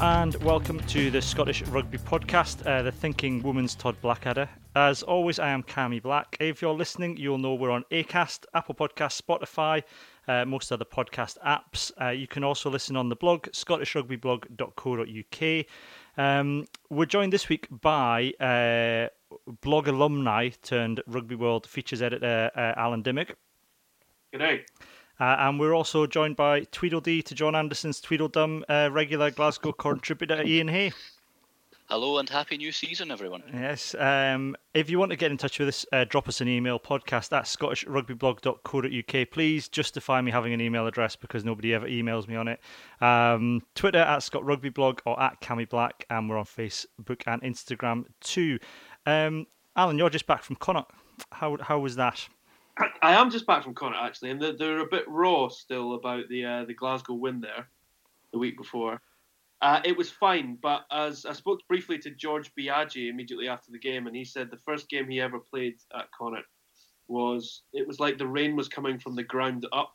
And welcome to the Scottish Rugby Podcast, uh, the Thinking Woman's Todd Blackadder. As always, I am Cammy Black. If you're listening, you'll know we're on Acast, Apple Podcasts, Spotify, uh, most other podcast apps. Uh, you can also listen on the blog, scottishrugbyblog.co.uk. Um, we're joined this week by uh, blog alumni turned Rugby World features editor uh, Alan Dymock. G'day. Uh, and we're also joined by Tweedledee to John Anderson's Tweedledum uh, regular Glasgow contributor Iain Hay. Hello and happy new season, everyone. Yes. Um, if you want to get in touch with us, uh, drop us an email podcast at scottishrugbyblog.co.uk. Please justify me having an email address because nobody ever emails me on it. Um, Twitter at scottrugbyblog or at Cammy Black, and we're on Facebook and Instagram too. Um, Alan, you're just back from Connacht. How how was that? I am just back from Connacht actually, and they're, they're a bit raw still about the uh, the Glasgow win there the week before. Uh, it was fine, but as I spoke briefly to George Biagi immediately after the game, and he said the first game he ever played at Connacht was it was like the rain was coming from the ground up.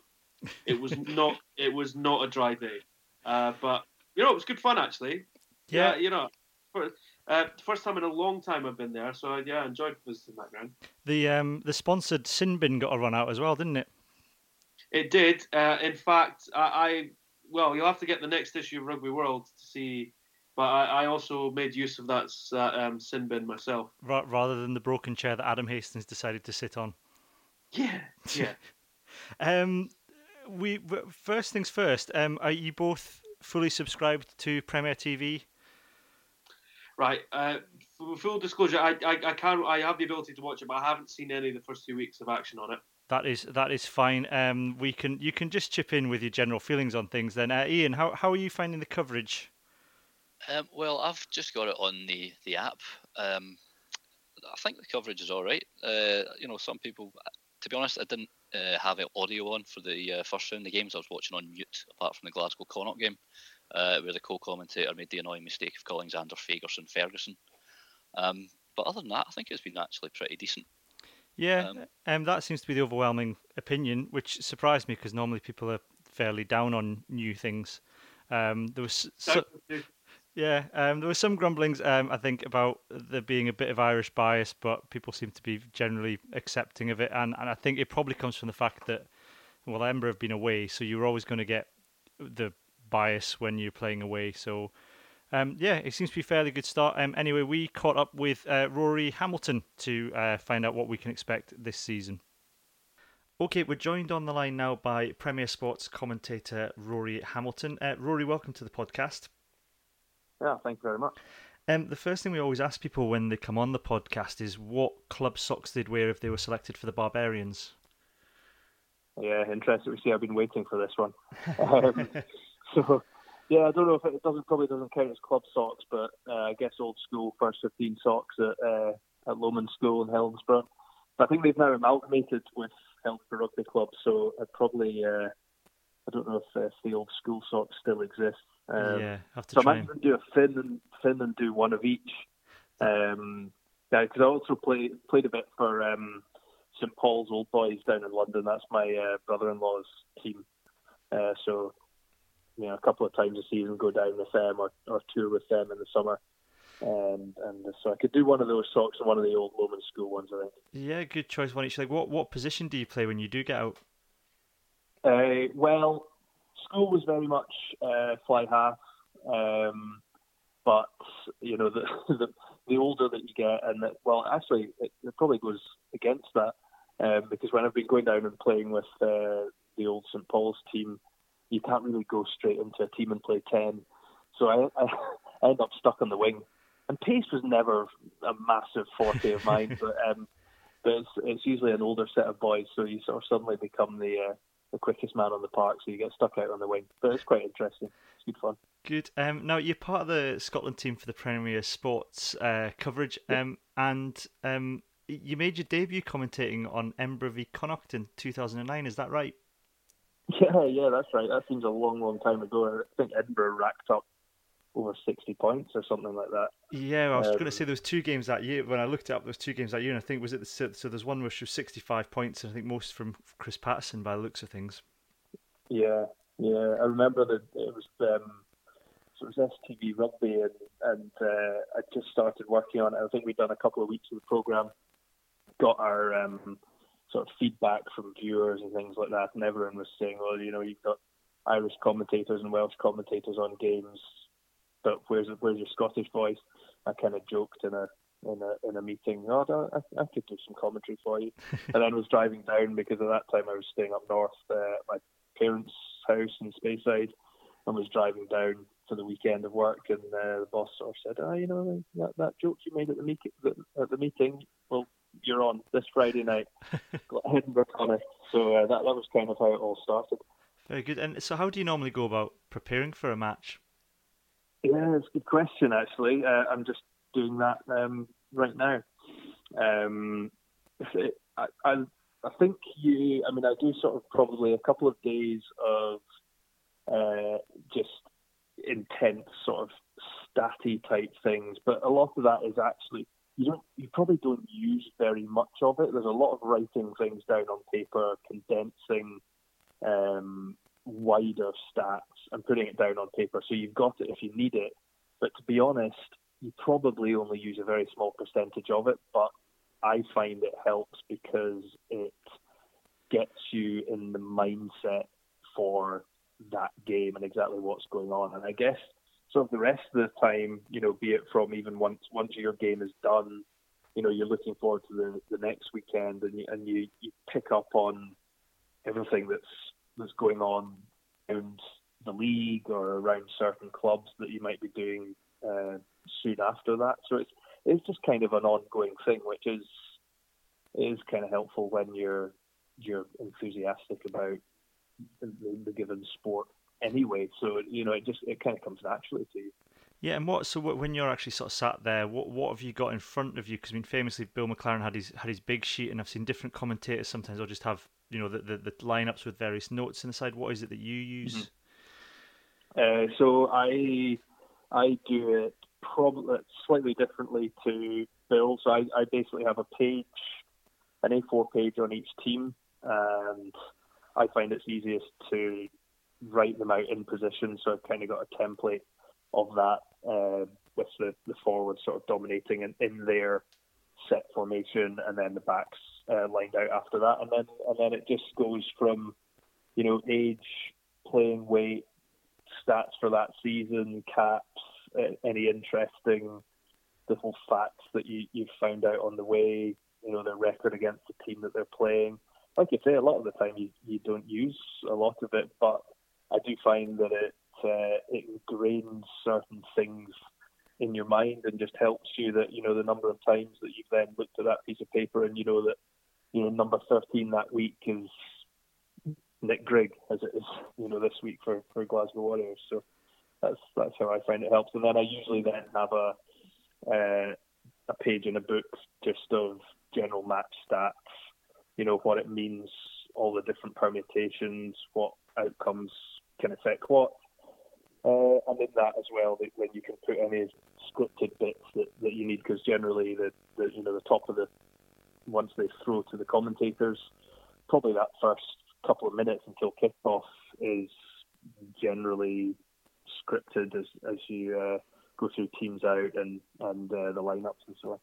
It was not it was not a dry day, uh, but you know it was good fun actually. Yeah, you know, for, uh, first time in a long time I've been there, so yeah, I enjoyed visiting that ground. The um the sponsored sin bin got a run out as well, didn't it? It did. Uh, in fact, I, I well, you'll have to get the next issue of Rugby World to see. But I, I also made use of that, that um, sin bin myself. Ra- rather than the broken chair that Adam Hastings decided to sit on. Yeah, yeah. um, we first things first. Um, are you both fully subscribed to Premier TV? Right. Uh, for full disclosure, I, I I can I have the ability to watch it, but I haven't seen any of the first two weeks of action on it. That is that is fine. Um, we can you can just chip in with your general feelings on things. Then, uh, Iain, how how are you finding the coverage? Um, well, I've just got it on the the app. Um, I think the coverage is all right. Uh, you know, some people, to be honest, I didn't uh, have audio on for the uh, first round of games. I was watching on mute, apart from the Glasgow Connacht game, uh, where the co-commentator made the annoying mistake of calling Zander Fagerson Ferguson. Um, but other than that, I think it's been actually pretty decent. Yeah, um, um, that seems to be the overwhelming opinion, which surprised me because normally people are fairly down on new things. Um, there was so, yeah, um, there was some grumblings, um, I think, about there being a bit of Irish bias, but people seem to be generally accepting of it, and, and I think it probably comes from the fact that well, Edinburgh have been away, so you're always going to get the bias when you're playing away. So um, yeah, it seems to be a fairly good start. Um, anyway, we caught up with uh, Rory Hamilton to uh, find out what we can expect this season. Okay, we're joined on the line now by Premier Sports commentator Rory Hamilton. Uh, Rory, welcome to the podcast. Yeah, thank you very much. Um, the first thing we always ask people when they come on the podcast is what club socks they'd wear if they were selected for the Barbarians. Yeah, interesting. We see. I've been waiting for this one. so yeah, I don't know if it doesn't probably doesn't count as club socks, but uh, I guess old school first fifteen socks at uh, at Lomond School in Helensburgh. But I think they've now amalgamated with Helensburgh Rugby Club, so I'd probably uh, I don't know if, if the old school socks still exist. Um, yeah, have to so try. I might even do a fin and fin and do one of each. Um, yeah, because I also play played a bit for um, St Paul's Old Boys down in London. That's my uh, brother-in-law's team. Uh, so you know, a couple of times a season, go down with them or, or tour with them in the summer. And and so I could do one of those socks and one of the old Lomond School ones, I think. Yeah, good choice. One each. Like, what what position do you play when you do get out? Uh, well, school was very much uh, fly half, um, but you know the, the the older that you get, and that, well, actually, it, it probably goes against that um, because when I've been going down and playing with uh, the old St Paul's team you can't really go straight into a team and play 10. So I, I, I end up stuck on the wing. And pace was never a massive forte of mine, but um, but it's, it's usually an older set of boys, so you sort of suddenly become the uh, the quickest man on the park, so you get stuck out on the wing. But it's quite interesting. It's good fun. Good. Um, now you're part of the Scotland team for the Premier Sports uh, coverage, um, and um, you made your debut commentating on Edinburgh v Connacht in 2009. Is that right? Yeah, yeah, that's right. That seems a long, long time ago. I think Edinburgh racked up over 60 points or something like that. Yeah, I was um, going to say there was two games that year. When I looked it up, there was two games that year, and I think was it the, so. There's one which was 65 points, and I think most from Chris Paterson by the looks of things. Yeah, yeah. I remember that it was um, so it was STV Rugby, and and uh, I just started working on it. I think we'd done a couple of weeks of the program, got our um, sort of feedback from viewers and things like that, and everyone was saying, well, you know, you've got Irish commentators and Welsh commentators on games, but where's where's your Scottish voice? I kind of joked in a in a in a meeting. Oh, I, I could do some commentary for you. and then was driving down because at that time I was staying up north uh, at my parents' house in Speyside, and was driving down for the weekend of work. And uh, the boss sort of said, "Ah, oh, you know that that joke you made at the meeting at the meeting. Well, you're on this Friday night, Edinburgh Connacht." So uh, that that was kind of how it all started. Very good. And so, how do you normally go about preparing for a match? Yeah, it's a good question. Actually, uh, I'm just doing that um, right now. Um, I, I, I think you. I mean, I do sort of probably a couple of days of uh, just intense sort of statty type things, but a lot of that is actually you don't you probably don't use very much of it. There's a lot of writing things down on paper, condensing um, wider stats and putting it down on paper. So you've got it if you need it. But to be honest, you probably only use a very small percentage of it. But I find it helps because it gets you in the mindset for that game and exactly what's going on. And I guess sort of the rest of the time, you know, be it from even once once your game is done, you know, you're looking forward to the, the next weekend and you, and you, you pick up on everything that's that's going on around the league or around certain clubs that you might be doing uh, soon after that. So it's it's just kind of an ongoing thing, which is is kind of helpful when you're you're enthusiastic about the, the given sport anyway. So you know, it just it kind of comes naturally to you. Yeah, and what? So when you're actually sort of sat there, what what have you got in front of you? Because I mean, famously, Bill McLaren had his had his big sheet, and I've seen different commentators. Sometimes I'll just have you know the, the, the lineups with various notes inside. What is it that you use? Mm-hmm. Uh, so I I do it probably slightly differently to Bill. So I, I basically have a page, an A4 page on each team, and I find it's easiest to write them out in position. So I've kind of got a template of that uh, with the, the forward sort of dominating in, in their set formation, and then the backs uh, lined out after that, and then and then it just goes from you know age, playing weight, stats for that season, caps, any interesting little facts that you you've found out on the way, you know their record against the team that they're playing. Like you say, a lot of the time you, you don't use a lot of it, but I do find that it uh, it ingrains certain things in your mind and just helps you that you know the number of times that you've then looked at that piece of paper and you know that you know number 13 that week is Nick Grigg as it is you know this week for, for Glasgow Warriors. So that's that's how I find it helps. And then I usually then have a uh, a page in a book just of general match stats you know what it means all the different permutations what outcomes can affect what uh, and in that as well, that when you can put any scripted bits that, that you need, because generally the, the you know the top of the once they throw to the commentators, probably that first couple of minutes until kickoff is generally scripted as as you uh, go through teams out and and uh, the lineups and so on.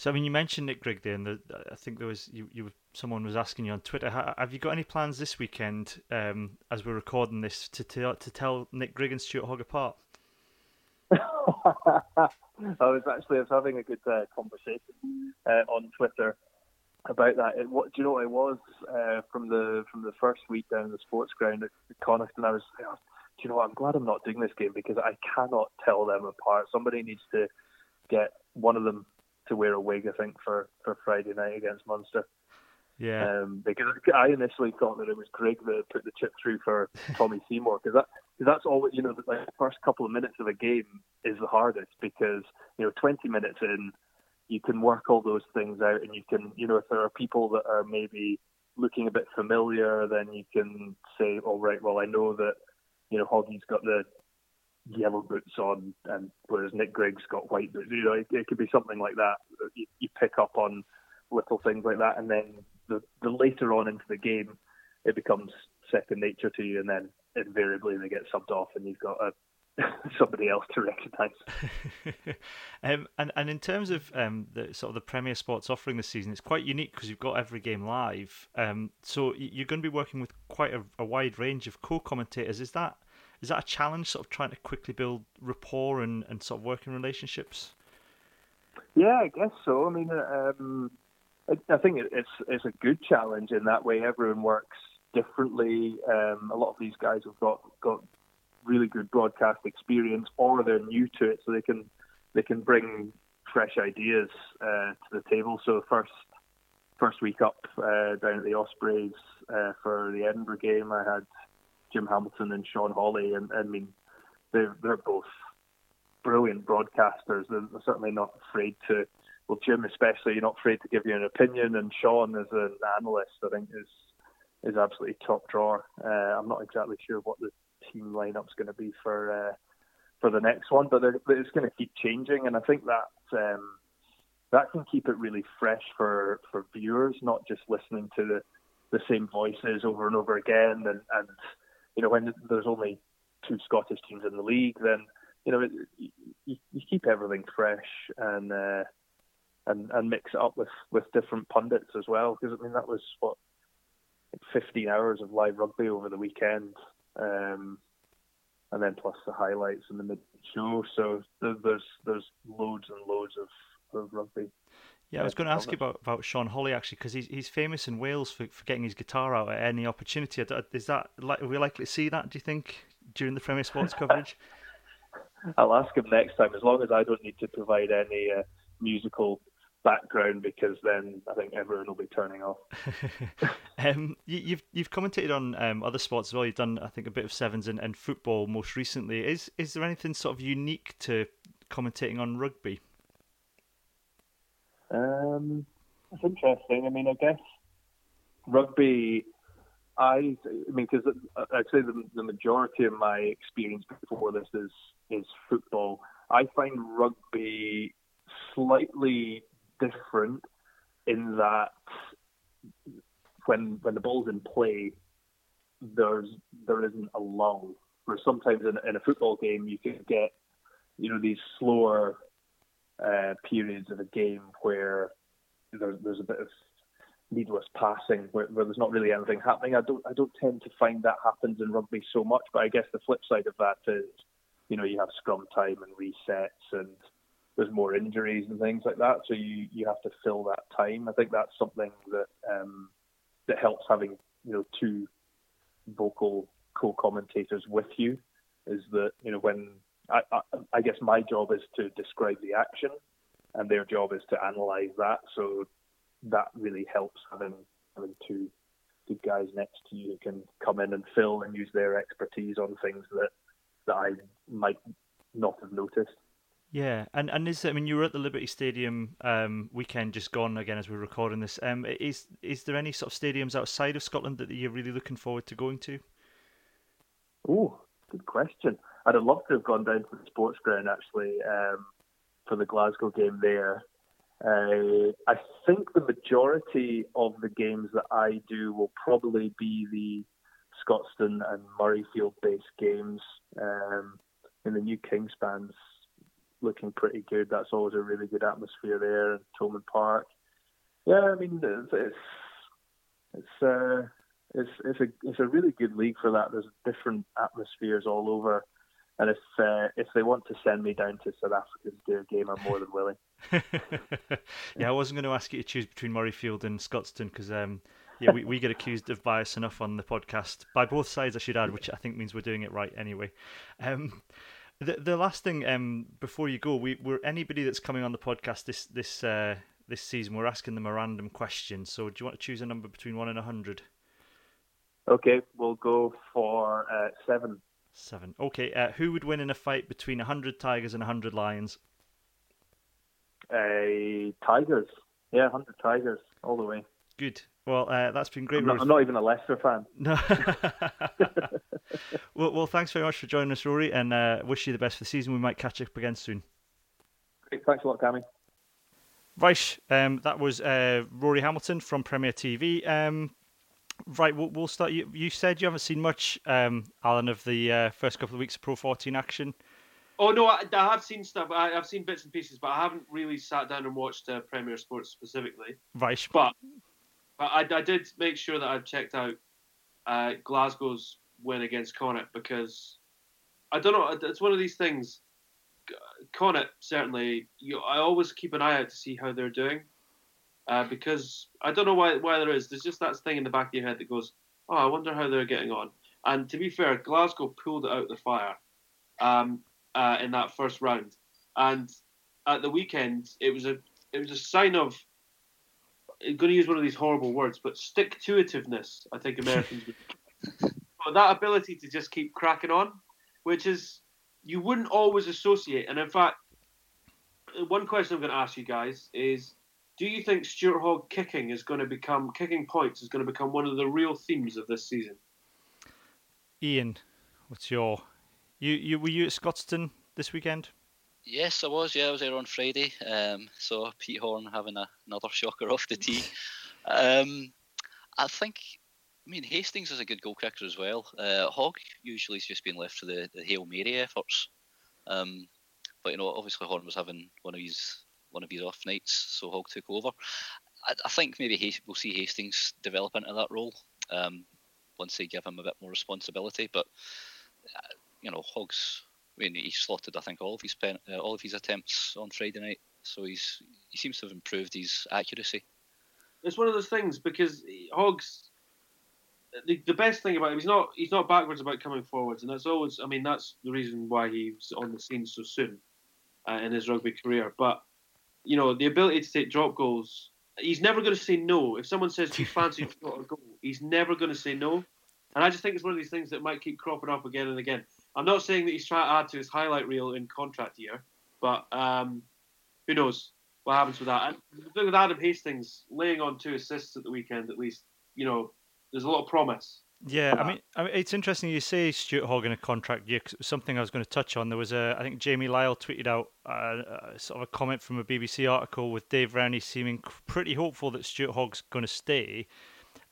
So I mean, you mentioned Nick Grigg there, and the, I think there was you, you someone was asking you on Twitter. Have you got any plans this weekend, um, as we're recording this, to tell to tell Nick Grigg and Stuart Hogg apart? I was actually I was having a good uh, conversation uh, on Twitter about that. It, what do you know? What it was uh, from the from the first week down in the sports ground at Connacht, and I was, do you know what? I'm glad I'm not doing this game because I cannot tell them apart. Somebody needs to get one of them to wear a wig, I think, for, for Friday night against Munster. Yeah. Um, because I initially thought that it was Grigg that put the chip through for Tommy Seymour because that cause that's all you know. Like the first couple of minutes of a game is the hardest because you know 20 minutes in, you can work all those things out and you can you know if there are people that are maybe looking a bit familiar, then you can say, all oh, well I know that you know Hoggy's got the yellow boots on, and whereas Nick Grigg's got white boots. You know, it, it could be something like that. You, you pick up on little things like that, and then the, the later on into the game, it becomes second nature to you, and then invariably they get subbed off, and you've got a somebody else to recognise. um, and and in terms of um, the sort of the Premier Sports offering this season, it's quite unique because you've got every game live. Um, so you're going to be working with quite a, a wide range of co-commentators. Is that is that a challenge, sort of trying to quickly build rapport and, and sort of working relationships? Yeah, I guess so. I mean, um, I, I think it's it's a good challenge in that way. Everyone works differently. Um, a lot of these guys have got got really good broadcast experience, or they're new to it, so they can they can bring fresh ideas uh, to the table. So first first week up uh, down at the Ospreys uh, for the Edinburgh game, I had Jim Hamilton and Sean Holley, and, I mean they're they're both brilliant broadcasters. They're certainly not afraid to. Well, Jim especially, you're not afraid to give you an opinion, and Sean as an analyst, I think is is absolutely top drawer. Uh, I'm not exactly sure what the team lineup's going to be for uh, for the next one, but it's going to keep changing, and I think that um, that can keep it really fresh for for viewers, not just listening to the the same voices over and over again. And, and you know, when there's only two Scottish teams in the league, then you know it, you, you keep everything fresh and uh, and and mix it up with with different pundits as well. Because I mean, that was what 15 hours of live rugby over the weekend, um, and then plus the highlights in the mid show. So there's there's loads and loads of, of rugby. Yeah, I was going to ask you about, about Sean Holley actually because he's he's famous in Wales for, for getting his guitar out at any opportunity. Is that are we likely to see that? Do you think during the Premier Sports coverage? I'll ask him next time, as long as I don't need to provide any uh, musical background because then I think everyone will be turning off. um, you, have you've, you've commentated on um, other sports as well. You've done I think a bit of sevens and, and football most recently. Is is there anything sort of unique to commentating on rugby? Um, that's interesting. I mean, I guess rugby. I, I mean, because I'd say the, the majority of my experience before this is is football. I find rugby slightly different in that when when the ball's in play, there's there isn't a lull. Where sometimes in, in a football game you can get you know these slower uh, periods of a game where there's there's a bit of needless passing where, where, there's not really anything happening. I don't I don't tend to find that happens in rugby so much. But I guess the flip side of that is, you know, you have scrum time and resets and there's more injuries and things like that. So you, you have to fill that time. I think that's something that um, that helps having you know two vocal co-commentators with you. Is that you know when I, I, I guess my job is to describe the action, and their job is to analyze that. So that really helps having having two good guys next to you who can come in and fill and use their expertise on things that that I might not have noticed. Yeah, and and is I mean you were at the Liberty Stadium um, weekend just gone again as we're recording this. Um, is is there any sort of stadiums outside of Scotland that you're really looking forward to going to? Oh, good question. I'd have loved to have gone down to the sports ground actually um, for the Glasgow game there. Uh, I think the majority of the games that I do will probably be the Scotstoun and Murrayfield based games. Um, in the new Kingspan's looking pretty good. That's always a really good atmosphere there in Thomond Park. Yeah, I mean it's it's uh, it's it's a it's a really good league for that. There's different atmospheres all over, and if uh, if they want to send me down to South Africa to do a game, I'm more than willing. yeah, I wasn't going to ask you to choose between Murrayfield and Scotstoun because um, yeah, we, we get accused of bias enough on the podcast by both sides, I should add, which I think means we're doing it right anyway. Um, the the last thing um, before you go, we we're anybody that's coming on the podcast this this uh, this season, we're asking them a random question. So do you want to choose a number between one and a hundred? Okay, we'll go for uh, seven. Seven. Okay. Uh, who would win in a fight between a hundred tigers and a hundred lions? Uh, tigers. Yeah, hundred tigers all the way. Good. Well, uh, that's been great. I'm not, I'm not, even a Leicester fan. No. well, well, thanks very much for joining us, Rory, and uh, wish you the best for the season. We might catch up again soon. Great. Thanks a lot, Cammy. Right, um, that was uh, Rory Hamilton from Premier TV. Um, right, we'll, we'll start. You, you, said you haven't seen much, um, Alan, of the uh, first couple of weeks of Pro 14 action. Oh no, I, I have seen stuff. I, have seen bits and pieces, but I haven't really sat down and watched uh, Premier Sports specifically. Right. But but I, I did make sure that I've checked out uh, Glasgow's win against Connacht because I don't know. It's one of these things. Connacht certainly. You, I always keep an eye out to see how they're doing, uh, because I don't know why why there is. There's just that thing in the back of your head that goes, "Oh, I wonder how they're getting on." And to be fair, Glasgow pulled it out the fire um, uh, in that first round, and at the weekend it was a it was a sign of. I'm going to use one of these horrible words, but stick to itiveness. I think Americans would. but that ability to just keep cracking on, which is you wouldn't always associate. And in fact, one question I'm going to ask you guys is do you think Stuart Hogg kicking is going to become kicking points is going to become one of the real themes of this season? Iain, what's your you you were you at Scotstoun this weekend? Yes, I was. Yeah, I was there on Friday. Um, so Pete Horne having a, another shocker off the tee. Um, I think I mean, Hastings is a good goal kicker as well. Uh, Hogg usually has just been left to the, the Hail Mary efforts. Um, but, you know, obviously Horn was having one of his one of his off nights, so Hogg took over. I, I think maybe we'll see Hastings develop into that role um, once they give him a bit more responsibility. But, uh, you know, Hogg's, I mean, he slotted, I think, all of his pen, uh, all of his attempts on Friday night. So he's he seems to have improved his accuracy. It's one of those things because Hogg's the, the best thing about him, he's not he's not backwards about coming forwards, and that's always. I mean, that's the reason why he's on the scene so soon uh, in his rugby career. But you know, the ability to take drop goals, he's never going to say no. If someone says, "Do you fancy a goal?" He's never going to say no. And I just think it's one of these things that might keep cropping up again and again. I'm not saying that he's trying to add to his highlight reel in contract year, but um, who knows what happens with that? And with Adam Hastings laying on two assists at the weekend, at least, you know, there's a lot of promise. Yeah, I mean, I mean, it's interesting you say Stuart Hogg in a contract year. Cause it was something I was going to touch on. There was a, I think Jamie Lyall tweeted out uh, uh, sort of a comment from a BBC article with Dave Rennie seeming pretty hopeful that Stuart Hogg's going to stay,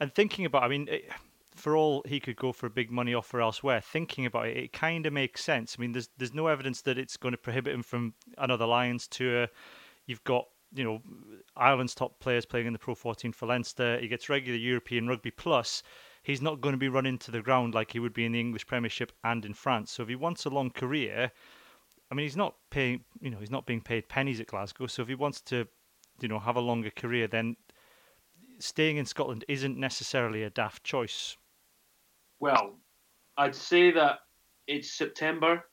and thinking about, I mean. It, for all he could go for a big money offer elsewhere, thinking about it, it kind of makes sense. I mean, there's there's no evidence that it's going to prohibit him from another Lions tour. You've got you know Ireland's top players playing in the Pro 14 for Leinster. He gets regular European rugby plus. He's not going to be running to the ground like he would be in the English Premiership and in France. So if he wants a long career, I mean, he's not paying. You know, he's not being paid pennies at Glasgow. So if he wants to, you know, have a longer career, then staying in Scotland isn't necessarily a daft choice. Well, I'd say that it's September.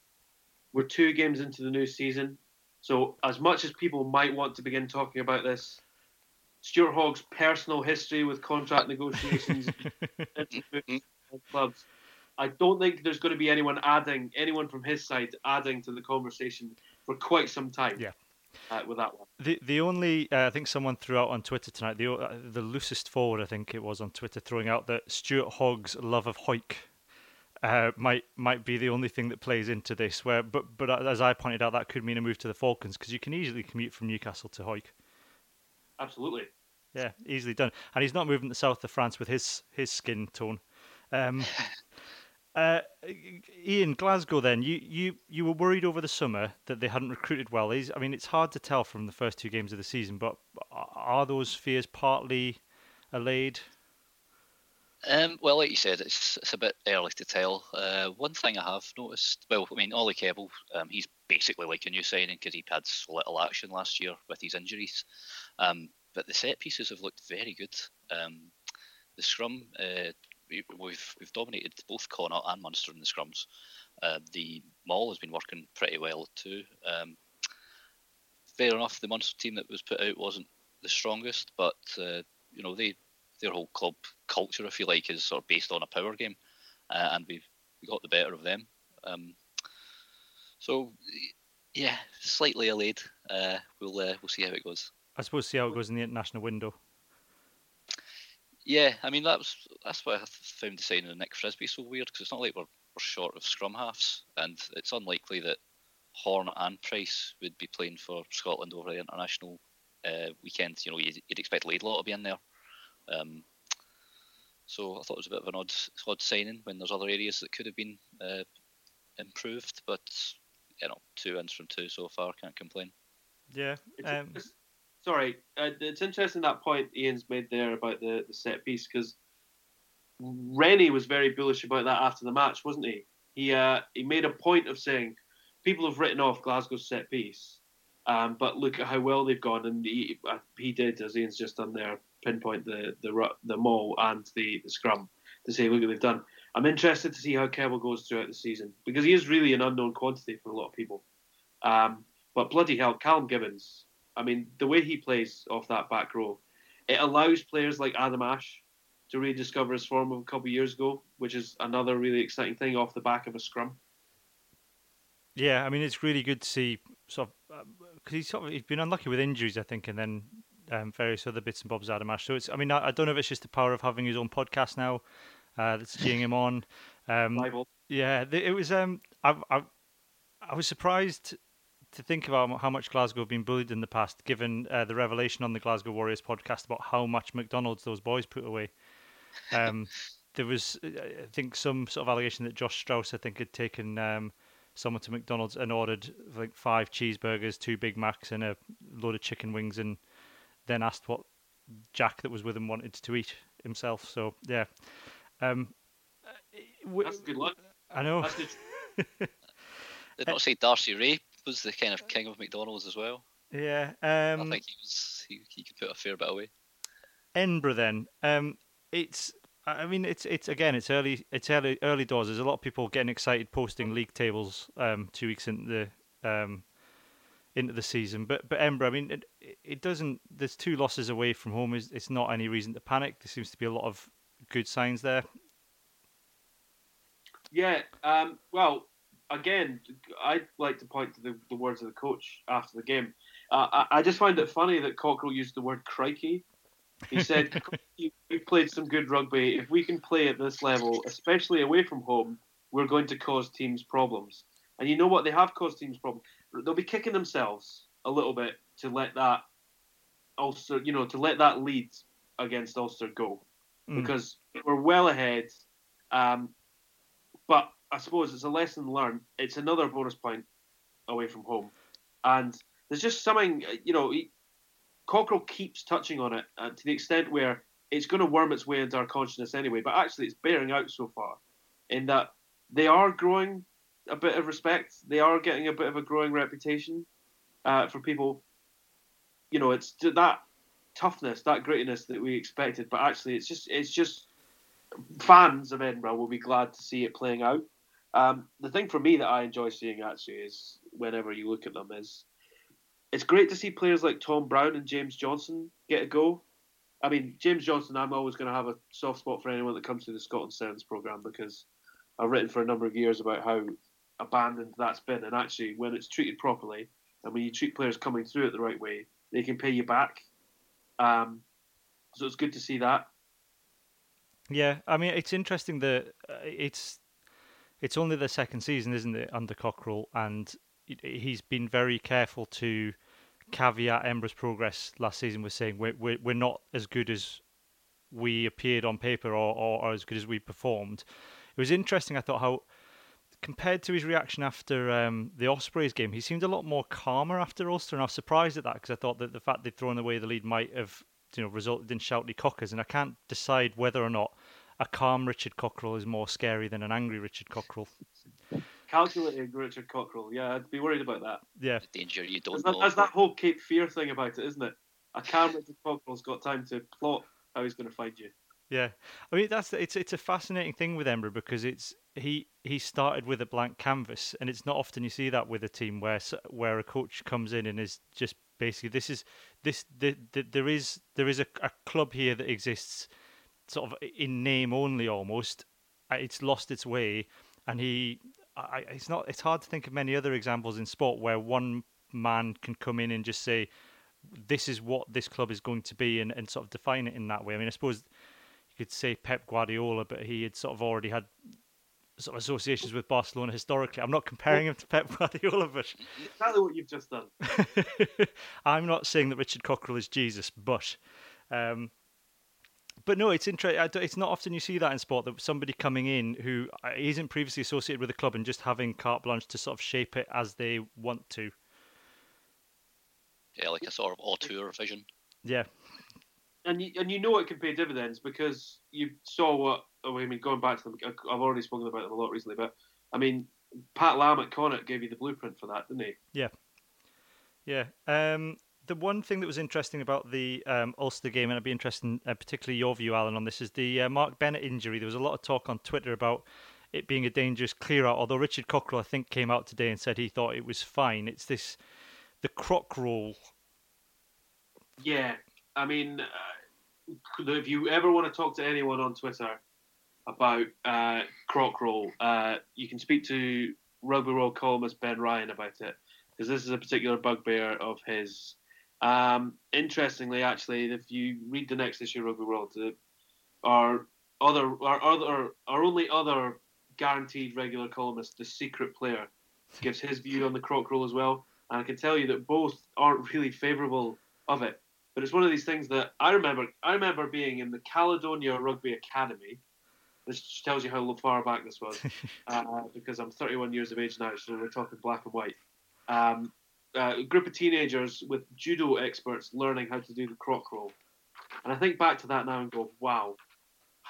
We're two games into the new season. So, as much as people might want to begin talking about this, Stuart Hogg's personal history with contract negotiations clubs, I don't think there's going to be anyone adding, anyone from his side adding to the conversation for quite some time. Yeah. Uh, with that one. The the only uh, I think someone threw out on Twitter tonight the uh, the loosest forward I think it was on Twitter throwing out that Stuart Hogg's love of Hawick uh, might might be the only thing that plays into this. Where, but but as I pointed out, that could mean a move to the Falcons because you can easily commute from Newcastle to Hawick. Absolutely. Yeah, easily done. And he's not moving to the south of France with his his skin tone. Um, uh, Iain Glasgow, then you, you you were worried over the summer that they hadn't recruited well. Is I mean, it's hard to tell from the first two games of the season, but are those fears partly allayed? Um, well, like you said, it's it's a bit early to tell. Uh, one thing I have noticed, well, I mean, Oli Kebble, um, he's basically like a new signing because he had so little action last year with his injuries. Um, but the set pieces have looked very good. Um, the scrum, uh, we, have we've, we've dominated both Connacht and Munster in the scrums. Uh, the maul has been working pretty well too. Um, fair enough, the Munster team that was put out wasn't the strongest, but uh, you know they their whole club culture, if you like, is sort of based on a power game, uh, and we we got the better of them. Um, so yeah, slightly allayed. Uh, we'll uh, we'll see how it goes. I suppose see how it goes in the international window. Yeah, I mean that's that's why I found the signing of Nick Frisby so weird because it's not like we're, we're short of scrum halves, and it's unlikely that Horne and Price would be playing for Scotland over the international uh, weekend. You know, you'd, you'd expect Laidlaw to be in there. Um, So I thought it was a bit of an odd, odd signing when there's other areas that could have been uh, improved. But you know, two wins from two so far, can't complain. Yeah. Um... sorry, uh, it's interesting that point Iain's made there about the, the set piece because Rennie was very bullish about that after the match, wasn't he? He uh, he made a point of saying people have written off Glasgow's set piece, um, but look at how well they've gone, and he, uh, he did as Iain's just done there pinpoint the the the maul and the, the scrum to say look what they've done. I'm interested to see how Kebble goes throughout the season because he is really an unknown quantity for a lot of people. Um, but bloody hell, Callum Gibbins. I mean, the way he plays off that back row, it allows players like Adam Ashe to rediscover his form of a couple of years ago, which is another really exciting thing off the back of a scrum. Yeah, I mean it's really good to see sort of because uh, he's sort of he's been unlucky with injuries, I think, and then um, various other bits and bobs Adam Ashe. So it's I mean I, I, don't know if it's just the power of having his own podcast now uh, that's cheering him on. Um, yeah, it was. Um, I, I I was surprised to think about how much Glasgow have been bullied in the past, given uh, the revelation on the Glasgow Warriors podcast about how much McDonald's those boys put away. Um, there was, uh, I think, some sort of allegation that Josh Strauss, I think, had taken um, someone to McDonald's and ordered like five cheeseburgers, two Big Macs, and a load of chicken wings, and then asked what Jack that was with him wanted to eat himself. So yeah, um, that's good luck. I know. Did not say D'Arcy Rae was the kind of king of McDonald's as well. Yeah, um, I think he was. He, he could put a fair bit away. Edinburgh, then. Um, it's. I mean, it's it's again, it's early. It's early early doors. There's a lot of people getting excited, posting league tables. Um, two weeks into the um, into the season, but but Edinburgh. I mean, it, it doesn't. There's two losses away from home. Is it's not any reason to panic. There seems to be a lot of good signs there. Yeah. Um, well, again, I'd like to point to the, the words of the coach after the game. Uh, I, I, just find it funny that Cockerill used the word crikey. He said, We've played some good rugby. If we can play at this level, especially away from home, we're going to cause teams problems. And you know what? They have caused teams problems. They'll be kicking themselves a little bit to let that Ulster, you know, to let that lead against Ulster go. Mm. Because we're well ahead. Um, but I suppose it's a lesson learned. It's another bonus point away from home, and there's just something you know. He, Cockerill keeps touching on it uh, to the extent where it's going to worm its way into our consciousness anyway. But actually, it's bearing out so far, in that they are growing a bit of respect. They are getting a bit of a growing reputation uh, for people. You know, it's that toughness, that grittiness that we expected. But actually, it's just it's just fans of Edinburgh will be glad to see it playing out. Um, the thing for me that I enjoy seeing actually is whenever you look at them is it's great to see players like Tom Brown and James Johnson get a go. I mean, James Johnson, I'm always going to have a soft spot for anyone that comes to the Scotland Sevens program because I've written for a number of years about how abandoned that's been. And actually, when it's treated properly and when you treat players coming through it the right way, they can pay you back. Um, so it's good to see that. Yeah, I mean, it's interesting that uh, it's it's only the second season, isn't it, under Cockerill? and he's been very careful to caveat Edinburgh's progress last season with saying we're, we're, we're not as good as we appeared on paper or, or, or, as good as we performed. It was interesting, I thought, how compared to his reaction after um, the Ospreys game, he seemed a lot more calmer after Ulster, and I was surprised at that because I thought that the fact they'd thrown away the lead might have you know resulted in shouty cockers, and I can't decide whether or not a calm Richard Cockerill is more scary than an angry Richard Cockerill. Calculating Richard Cockerill, yeah, I'd be worried about that. Yeah, the danger you don't there's know. That, there's that whole Cape Fear thing about it, isn't it? A calm Richard Cockerill's got time to plot how he's going to find you. Yeah, I mean that's it's it's a fascinating thing with Edinburgh because it's he he started with a blank canvas, and it's not often you see that with a team where where a coach comes in and is just basically this is this the, the, there is there is a, a club here that exists sort of in name only almost. Uh, it's lost its way, and he. I, it's not. It's hard to think of many other examples in sport where one man can come in and just say, "This is what this club is going to be," and, and sort of define it in that way. I mean, I suppose you could say Pep Guardiola, but he had sort of already had sort of associations with Barcelona historically. I'm not comparing him to Pep Guardiola, but exactly what you've just done. I'm not saying that Richard Cockerill is Jesus, but um, but no, it's interesting. It's not often you see that in sport that somebody coming in who uh, isn't previously associated with the club and just having carte blanche to sort of shape it as they want to. Yeah, like a sort of auteur vision. Yeah. And you, and you know it can pay dividends because you saw what oh, I mean. Going back to them, I've already spoken about them a lot recently, but I mean, Pat Lam at Connacht gave you the blueprint for that, didn't he? Yeah. Yeah. Um, the one thing that was interesting about the um, Ulster game, and I'd be interested in uh, particularly your view, Alan, on this, is the uh, Mark Bennett injury. There was a lot of talk on Twitter about it being a dangerous clear out, although Richard Cockerill, I think, came out today and said he thought it was fine. It's this, the croc roll. Yeah. I mean, uh, if you ever want to talk to anyone on Twitter about uh, croc roll, uh, you can speak to Rugby World columnist Ben Ryan about it because this is a particular bugbear of his. Um, interestingly, actually, if you read the next issue of Rugby World, our other, our other, our only other guaranteed regular columnist, the secret player, gives his view on the croc roll as well. And I can tell you that both aren't really favourable of it. But it's one of these things that I remember. I remember being in the Caledonia Rugby Academy. This tells you how far back this was, uh, because I'm 31 years of age now, so we're talking black and white um, a group of teenagers with judo experts learning how to do the croc roll. And I think back to that now and go, wow,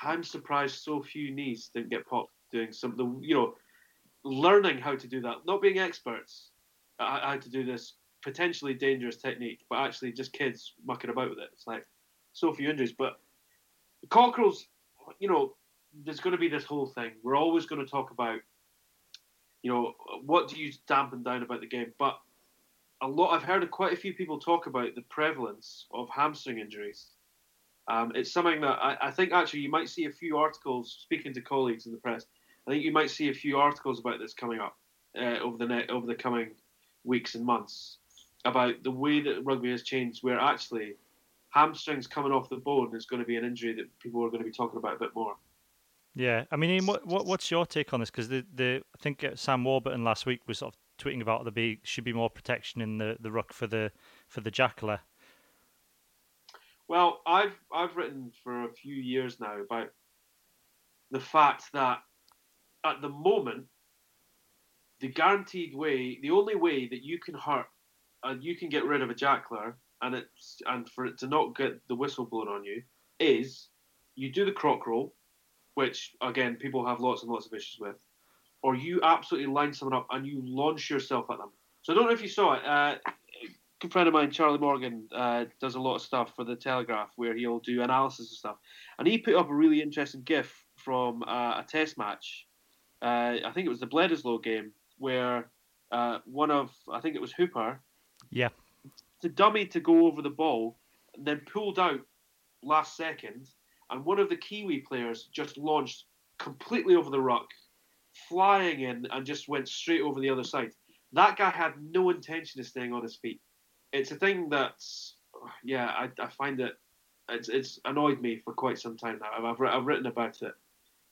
I'm surprised so few knees didn't get popped doing something, you know, learning how to do that, not being experts how to do this potentially dangerous technique, but actually just kids mucking about with it. It's like so few injuries. But cockerels, you know, there's going to be this whole thing. We're always going to talk about you know, what do you dampen down about the game? But a lot, I've heard quite a few people talk about the prevalence of hamstring injuries. Um, it's something that I, I, think actually you might see a few articles speaking to colleagues in the press. I think you might see a few articles about this coming up uh, over the over the coming weeks and months about the way that rugby has changed, where actually hamstrings coming off the bone is going to be an injury that people are going to be talking about a bit more. Yeah, I mean, Iain, what, what what's your take on this? Because the, the I think uh, Sam Warburton last week was sort of tweeting about there be should be more protection in the, the ruck for the for the jackler. Well, I've I've written for a few years now about the fact that at the moment the guaranteed way, the only way that you can hurt and you can get rid of a jackler and it's and for it to not get the whistle blown on you is you do the croc roll which again people have lots and lots of issues with, or you absolutely line someone up and you launch yourself at them. So I don't know if you saw it. Uh, a good friend of mine, Charlie Morgan, uh, does a lot of stuff for the Telegraph where he'll do analysis and stuff, and he put up a really interesting GIF from uh, a Test match. Uh, I think it was the Bledisloe game where uh, one of I think it was Hooper. Yeah. The dummy to go over the ball, and then pulled out last second and one of the Kiwi players just launched completely over the ruck, flying in, and just went straight over the other side. That guy had no intention of staying on his feet. It's a thing that's, yeah, I, I find it, it's, it's annoyed me for quite some time now. I've, I've written about it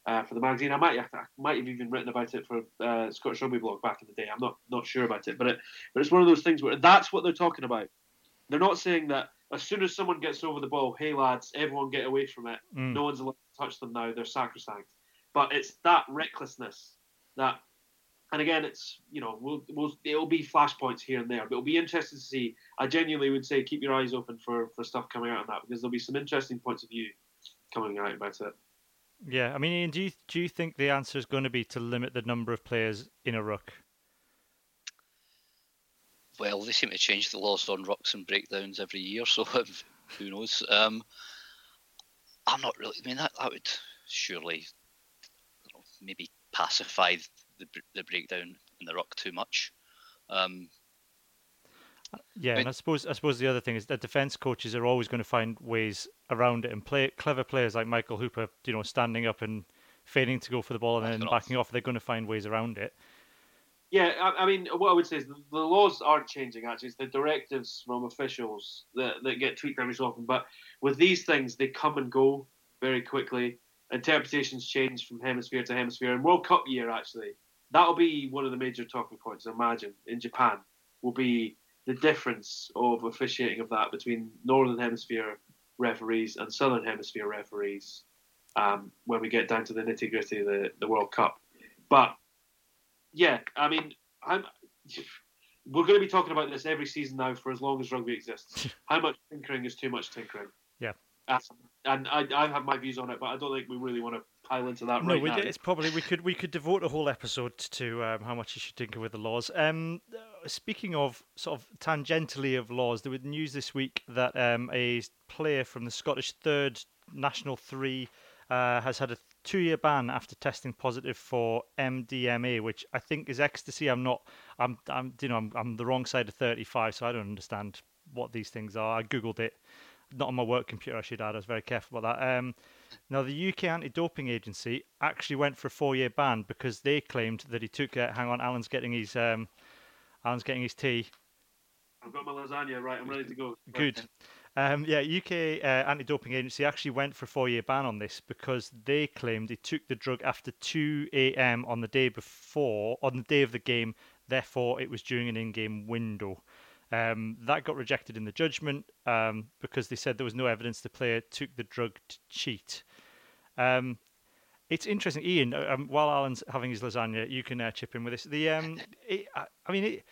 uh, for the magazine. I might, I might have even written about it for uh, Scottish Rugby blog back in the day. I'm not, not sure about it, but it, but it's one of those things where that's what they're talking about. They're not saying that as soon as someone gets over the ball, hey lads, everyone get away from it. Mm. No one's allowed to touch them now. They're sacrosanct. But it's that recklessness that, and again, it's you know, we'll, we'll it'll be flashpoints here and there, but it'll be interesting to see. I genuinely would say keep your eyes open for for stuff coming out of that because there'll be some interesting points of view coming out about it. Yeah, I mean, do you do you think the answer is going to be to limit the number of players in a ruck? well, they seem to change the laws on rucks and breakdowns every year, so who knows? Um, I'm not really. I mean, that, that would surely know, maybe pacify the, the breakdown in the rock too much. Um, yeah, I and I suppose I suppose the other thing is that defense coaches are always going to find ways around it, and play clever players like Michael Hooper, you know, standing up and failing to go for the ball and then backing off. They're going to find ways around it. Yeah, I, I, mean, what I would say is the, the, laws aren't changing. Actually, it's the directives from officials that, that get tweaked every so often. But with these things, they come and go very quickly. Interpretations change from hemisphere to hemisphere. And World Cup year, actually, that'll be one of the major talking points. I imagine in Japan will be the difference of officiating of that between Northern Hemisphere referees and Southern Hemisphere referees um, when we get down to the nitty gritty of the, the World Cup. But yeah, I mean, I'm, we're going to be talking about this every season now for as long as rugby exists. How much tinkering is too much tinkering? Yeah. Um, and I, I have my views on it, but I don't think we really want to pile into that no, right we, now. it's probably we could we could devote a whole episode to um, how much you should tinker with the laws. Um, speaking of sort of tangentially of laws, there was news this week that um, a player from the Scottish Third National Three uh, has had a two-year ban after testing positive for MDMA, which I think is ecstasy. I'm not. I'm. I'm. You know. I'm. I'm the wrong side of 35, so I don't understand what these things are. I googled it not on my work computer, I should add. I was very careful about that. Um, now, the UK Anti-Doping Agency actually went for a four-year ban because they claimed that he took. Uh, hang on, Alan's getting his. Um, Alan's getting his tea. I've got my lasagna right. I'm ready to go. Good. Um, yeah, UK uh, Anti-Doping Agency actually went for a four-year ban on this because they claimed he took the drug after 2 a.m. on the day before, on the day of the game. Therefore, it was during an in-game window. Um, that got rejected in the judgment um, because they said there was no evidence the player took the drug to cheat. Um, it's interesting, Iain. Uh, um, while Alan's having his lasagna, you can uh, chip in with this. The um, it, I mean, it,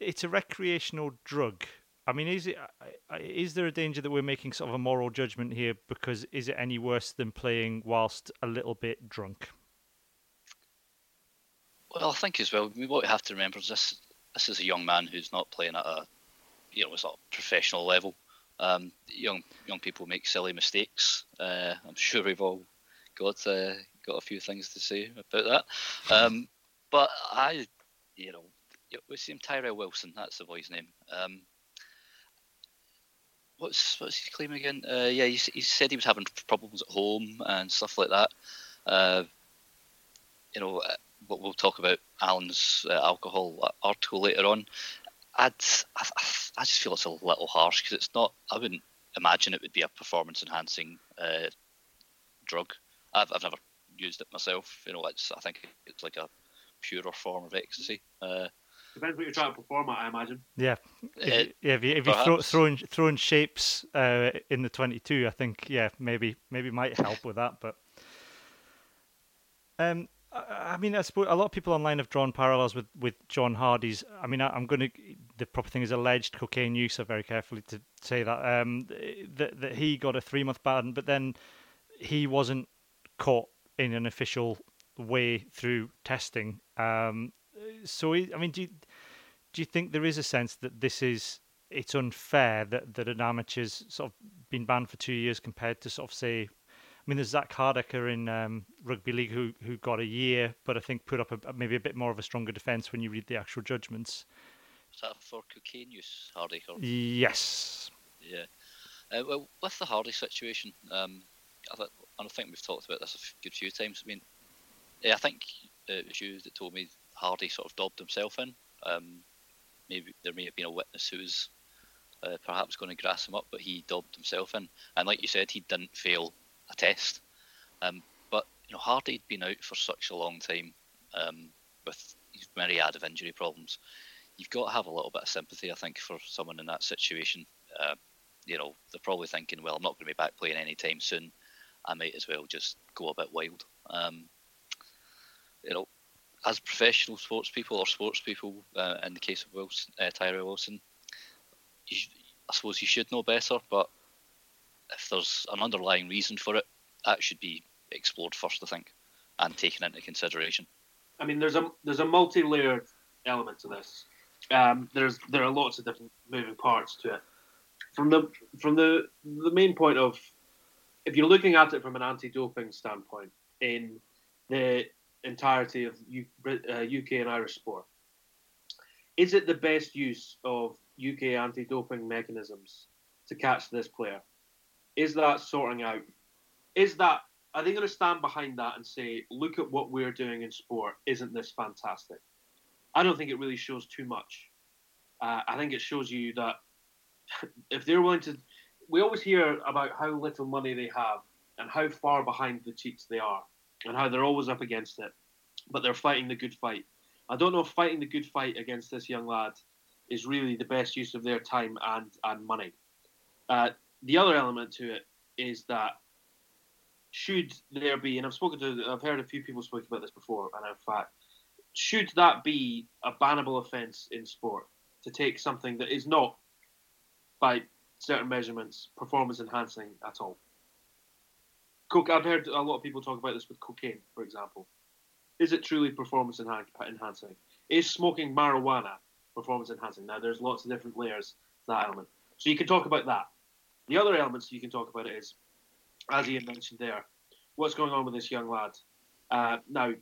it's a recreational drug. I mean, is it uh, there a danger that we're making sort of a moral judgment here? Because is it any worse than playing whilst a little bit drunk? Well, I think as well. What we have to remember is this: this is a young man who's not playing at a you know, sort of professional level. Um, young young people make silly mistakes. Uh, I'm sure we've all got uh, got a few things to say about that. Um, but I, you know, what's his name? Tyrell Wilson. That's the boy's name. Um, what's what's his claim again? Uh, yeah, he, he, said he was having problems at home and stuff like that. Uh, you know, uh, we'll talk about Alan's uh, alcohol article later on. I'd, I, I just feel it's a little harsh because it's not. I wouldn't imagine it would be a performance enhancing uh, drug. I've, I've never used it myself. You know, it's I think it's like a purer form of ecstasy. Uh, Depends what you're trying to perform at, I imagine. Yeah, if, uh, yeah. If you if you throw, throwing throwing shapes uh, in the 22, I think yeah maybe maybe might help with that. But um, I mean, I suppose a lot of people online have drawn parallels with, with John Hardie's. I mean, I, am going to the proper thing is alleged cocaine use. So very carefully to say that um, that that he got a three month ban, but then he wasn't caught in an official way through testing. Um, so, I mean, do you, do you think there is a sense that this is it's unfair that that an amateur's sort of been banned for two years compared to sort of say I mean, there's Zak Hardaker in um, rugby league who who got a year, but I think put up a, maybe a bit more of a stronger defence when you read the actual judgments. Was that for cocaine use, Hardaker? Yes. Yeah. Uh, well, with the Hardie situation, um, I, th- I think we've talked about this a good few times. I mean, yeah, I think it was you that told me Hardie sort of dobbed himself in. Um, maybe there may have been a witness who was uh, perhaps going to grass him up, but he dobbed himself in. And like you said, he didn't fail a test. Um, but you know, Hardie'd been out for such a long time um, with myriad of injury problems. You've got to have a little bit of sympathy, I think, for someone in that situation. Uh, you know, they're probably thinking, well, I'm not going to be back playing anytime soon. I might as well just go a bit wild. Um, you know, as professional sports people or sports people, uh, in the case of Wilson, uh, Tyrell Wilson, you, I suppose you should know better, but if there's an underlying reason for it, that should be explored first, I think, and taken into consideration. I mean, there's a there's a multi-layered element to this. Um, there's there are lots of different moving parts to it. From the from the the main point of, if you're looking at it from an anti-doping standpoint in the entirety of U, uh, UK and Irish sport, is it the best use of UK anti-doping mechanisms to catch this player? Is that sorting out? Is that are they going to stand behind that and say, look at what we're doing in sport? Isn't this fantastic? I don't think it really shows too much. Uh, I think it shows you that if they're willing to, we always hear about how little money they have and how far behind the cheats they are and how they're always up against it, but they're fighting the good fight. I don't know if fighting the good fight against this young lad is really the best use of their time and, and money. Uh, the other element to it is that should there be, and I've spoken to, I've heard a few people speak about this before, and in fact, should that be a bannable offence in sport to take something that is not, by certain measurements, performance enhancing at all? Coke, I've heard a lot of people talk about this with cocaine, for example. Is it truly performance enhancing? Is smoking marijuana performance enhancing? Now, there's lots of different layers to that element. So you can talk about that. The other elements you can talk about is, as Iain mentioned there, what's going on with this young lad. Uh, now,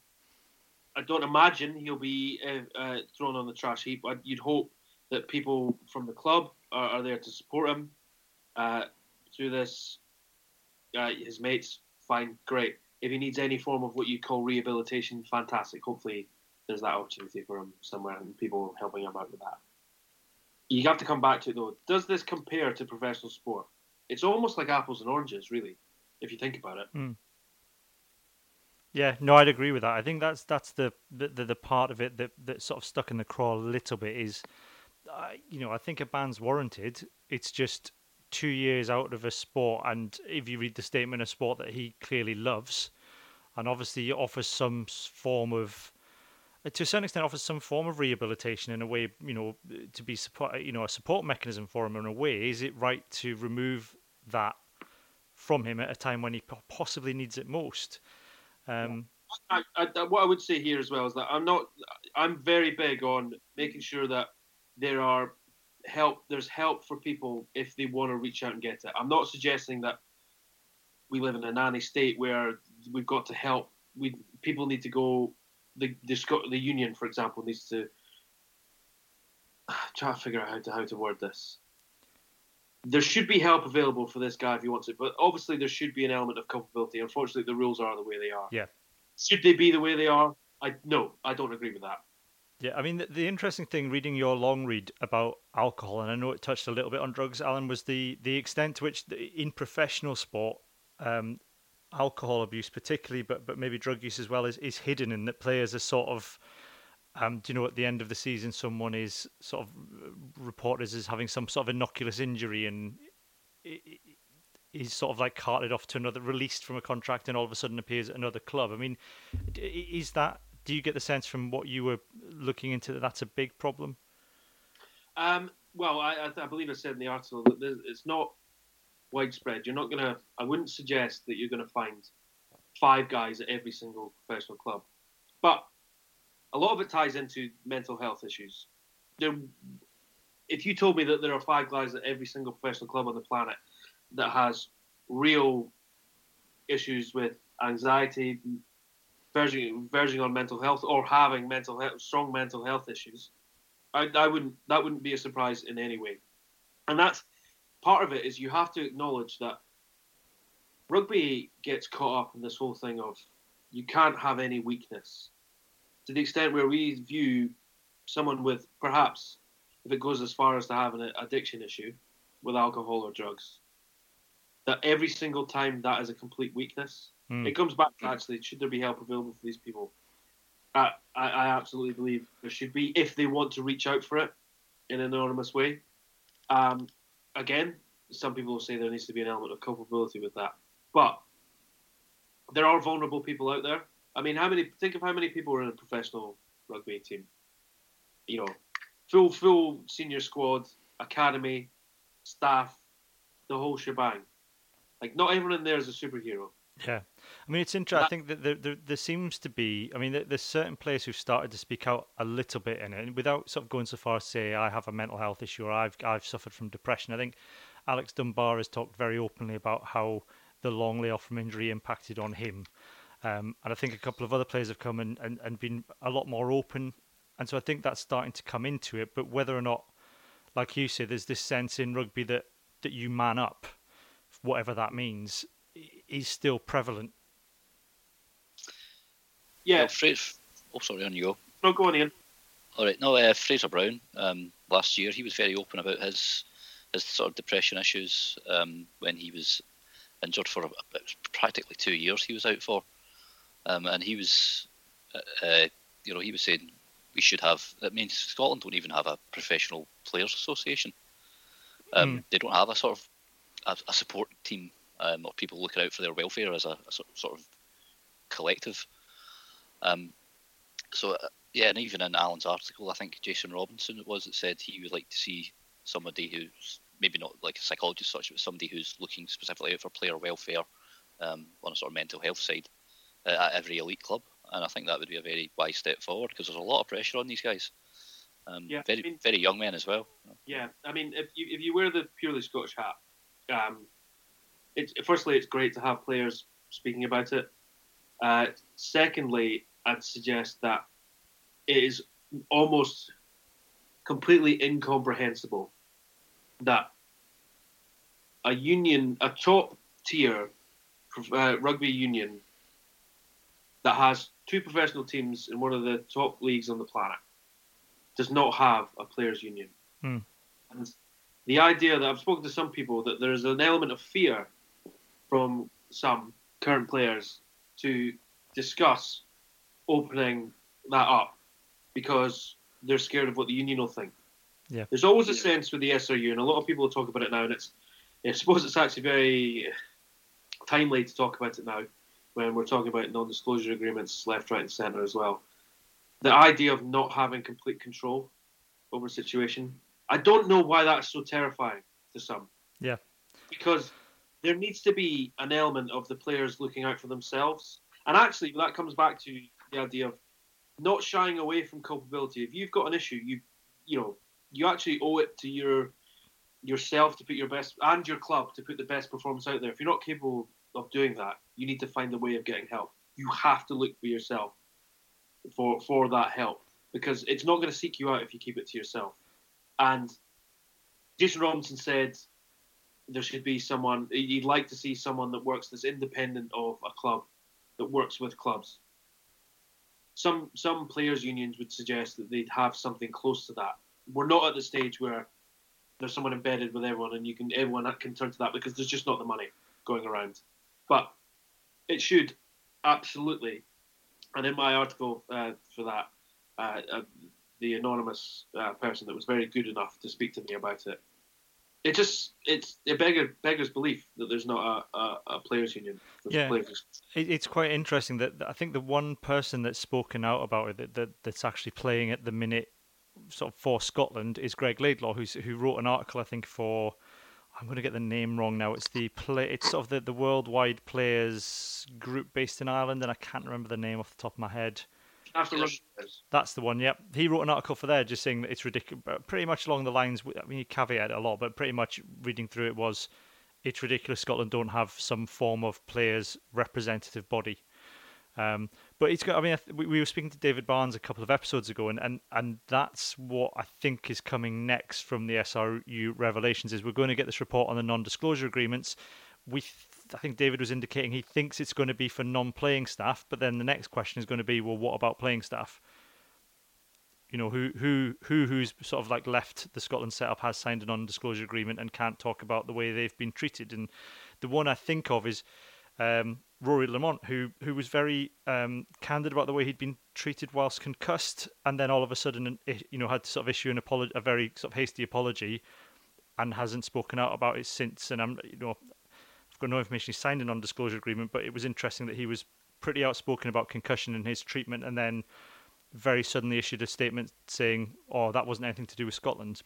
I don't imagine he'll be uh, uh, thrown on the trash heap. You'd hope that people from the club are, are there to support him uh, through this. Uh, his mates, fine, great. If he needs any form of what you call rehabilitation, fantastic. Hopefully, there's that opportunity for him somewhere and people helping him out with that. You have to come back to it though. Does this compare to professional sport? It's almost like apples and oranges, really, if you think about it. Mm. Yeah, no, I'd agree with that. I think that's that's the the, the part of it that that sort of stuck in the craw a little bit is, uh, you know, I think a ban's warranted. It's just two years out of a sport, and if you read the statement, a sport that he clearly loves, and obviously offers some form of to a certain extent offers some form of rehabilitation in a way, you know, to be support, you know, a support mechanism for him in a way. Is it right to remove that from him at a time when he possibly needs it most? Um, I, I, what I would say here as well is that I'm not. I'm very big on making sure that there are help. There's help for people if they want to reach out and get it. I'm not suggesting that we live in a nanny state where we've got to help. We people need to go the the, the union, for example, needs to try to figure out how to how to word this. There should be help available for this guy if he wants it, but obviously there should be an element of culpability. Unfortunately, the rules are the way they are. Yeah. Should they be the way they are? I no, I don't agree with that. Yeah, I mean the, the interesting thing reading your long read about alcohol, and I know it touched a little bit on drugs, Alan, was the the extent to which the, in professional sport, um, alcohol abuse, particularly, but but maybe drug use as well, is, is hidden, and that players are sort of, um, do you know, at the end of the season, someone is sort of reported as having some sort of innocuous injury, and he's sort of like carted off to another, released from a contract, and all of a sudden appears at another club. I mean, is that? Do you get the sense from what you were looking into that that's a big problem? Um, well, I, I believe I said in the article that it's not widespread. You're not going to, I wouldn't suggest that you're going to find five guys at every single professional club. But a lot of it ties into mental health issues. There, if you told me that there are five guys at every single professional club on the planet that has real issues with anxiety, verging, verging on mental health, or having mental health, strong mental health issues, I, I wouldn't that wouldn't be a surprise in any way. And that's part of it is you have to acknowledge that rugby gets caught up in this whole thing of you can't have any weakness to the extent where we view someone with perhaps if it goes as far as to have an addiction issue with alcohol or drugs that every single time that is a complete weakness mm. it comes back to actually should there be help available for these people I, I, I absolutely believe there should be if they want to reach out for it in an anonymous way um, again, some people will say there needs to be an element of culpability with that. But there are vulnerable people out there. I mean, how many? Think of how many people are in a professional rugby team. You know, full full senior squad, academy, staff, the whole shebang. Like, not everyone in there is a superhero. Yeah, I mean it's interesting. I think that there, there, there seems to be. I mean, there's certain players who've started to speak out a little bit in it, without sort of going so far as say I have a mental health issue or I've I've suffered from depression. I think Alex Dunbar has talked very openly about how the long layoff from injury impacted on him, um, and I think a couple of other players have come and, and, and been a lot more open, and so I think that's starting to come into it. But whether or not, like you say, there's this sense in rugby that that you man up, whatever that means is still prevalent. Yeah. Well, Fraser, oh, sorry, on you go. No, go on, Iain. All right. No, uh, Fraser Brown. Um, last year, he was very open about his his sort of depression issues um, when he was injured for about practically two years. He was out for, um, and he was, uh, uh, you know, he was saying we should have. I mean, Scotland don't even have a professional players association. Um, mm. They don't have a sort of a, a support team um, or people looking out for their welfare as a, a sort of collective. Um, so uh, yeah, and even in Alan's article, I think Jason Robinson it was that said he would like to see somebody who's maybe not like a psychologist such, but somebody who's looking specifically out for player welfare um, on a sort of mental health side at every elite club. And I think that would be a very wise step forward because there's a lot of pressure on these guys. Um, yeah, very I mean, very young men as well. Yeah, I mean, if you if you wear the purely Scottish hat, um, it's firstly it's great to have players speaking about it. Uh, secondly, I'd suggest that it is almost completely incomprehensible that a union, a top tier uh, rugby union that has two professional teams in one of the top leagues on the planet does not have a players' union. Hmm. And the idea that I've spoken to some people that there is an element of fear from some current players to discuss opening that up because they're scared of what the union will think. Yeah. There's always a sense with the SRU, and a lot of people talk about it now, and it's I suppose it's actually very timely to talk about it now when we're talking about non-disclosure agreements left, right, and centre as well. The idea of not having complete control over a situation. I don't know why that's so terrifying to some. Yeah. Because there needs to be an element of the players looking out for themselves. And actually, that comes back to the idea of not shying away from culpability. If you've got an issue, you you know, you actually owe it to your yourself to put your best and your club to put the best performance out there. If you're not capable of doing that, you need to find a way of getting help. You have to look for yourself for for that help because it's not going to seek you out if you keep it to yourself. And Jason Robinson said there should be someone you'd like to see someone that works that's independent of a club that works with clubs. Some some players unions would suggest that they'd have something close to that. We're not at the stage where there's someone embedded with everyone and you can everyone can turn to that because there's just not the money going around. But it should absolutely. And in my article uh, for that, uh, uh, the anonymous uh, person that was very good enough to speak to me about it, it just it's it beggars beggars belief that there's not a, a, a players union. Yeah, players. It's quite interesting that, that, I think the one person that's spoken out about it that, that that's actually playing at the minute, sort of for Scotland, is Greg Laidlaw, who's who wrote an article I think for. I'm going to get the name wrong now. It's the play. It's sort of the, the worldwide players group based in Ireland, and I can't remember the name off the top of my head. That's the one. Yep. He wrote an article for there, just saying that it's ridiculous. Pretty much along the lines. I mean, he caveated a lot, but pretty much reading through it was, it's ridiculous. Scotland don't have some form of players representative body. Um, but it's got. I mean, we, we were speaking to David Barnes a couple of episodes ago, and, and and that's what I think is coming next from the SRU revelations. Is we're going to get this report on the non-disclosure agreements. We I think David was indicating he thinks it's going to be for non-playing staff, but then the next question is going to be, well, what about playing staff? You know, who who who who's sort of like left the Scotland setup has signed a non-disclosure agreement and can't talk about the way they've been treated. And the one I think of is um, Rory Lamont, who who was very um, candid about the way he'd been treated whilst concussed, and then all of a sudden, you know, had to sort of issue an apology, a very sort of hasty apology, and hasn't spoken out about it since. And I'm, you know, I've got no information. He signed a non-disclosure agreement, but it was interesting that he was pretty outspoken about concussion and his treatment, and then very suddenly issued a statement saying, "Oh, that wasn't anything to do with Scotland."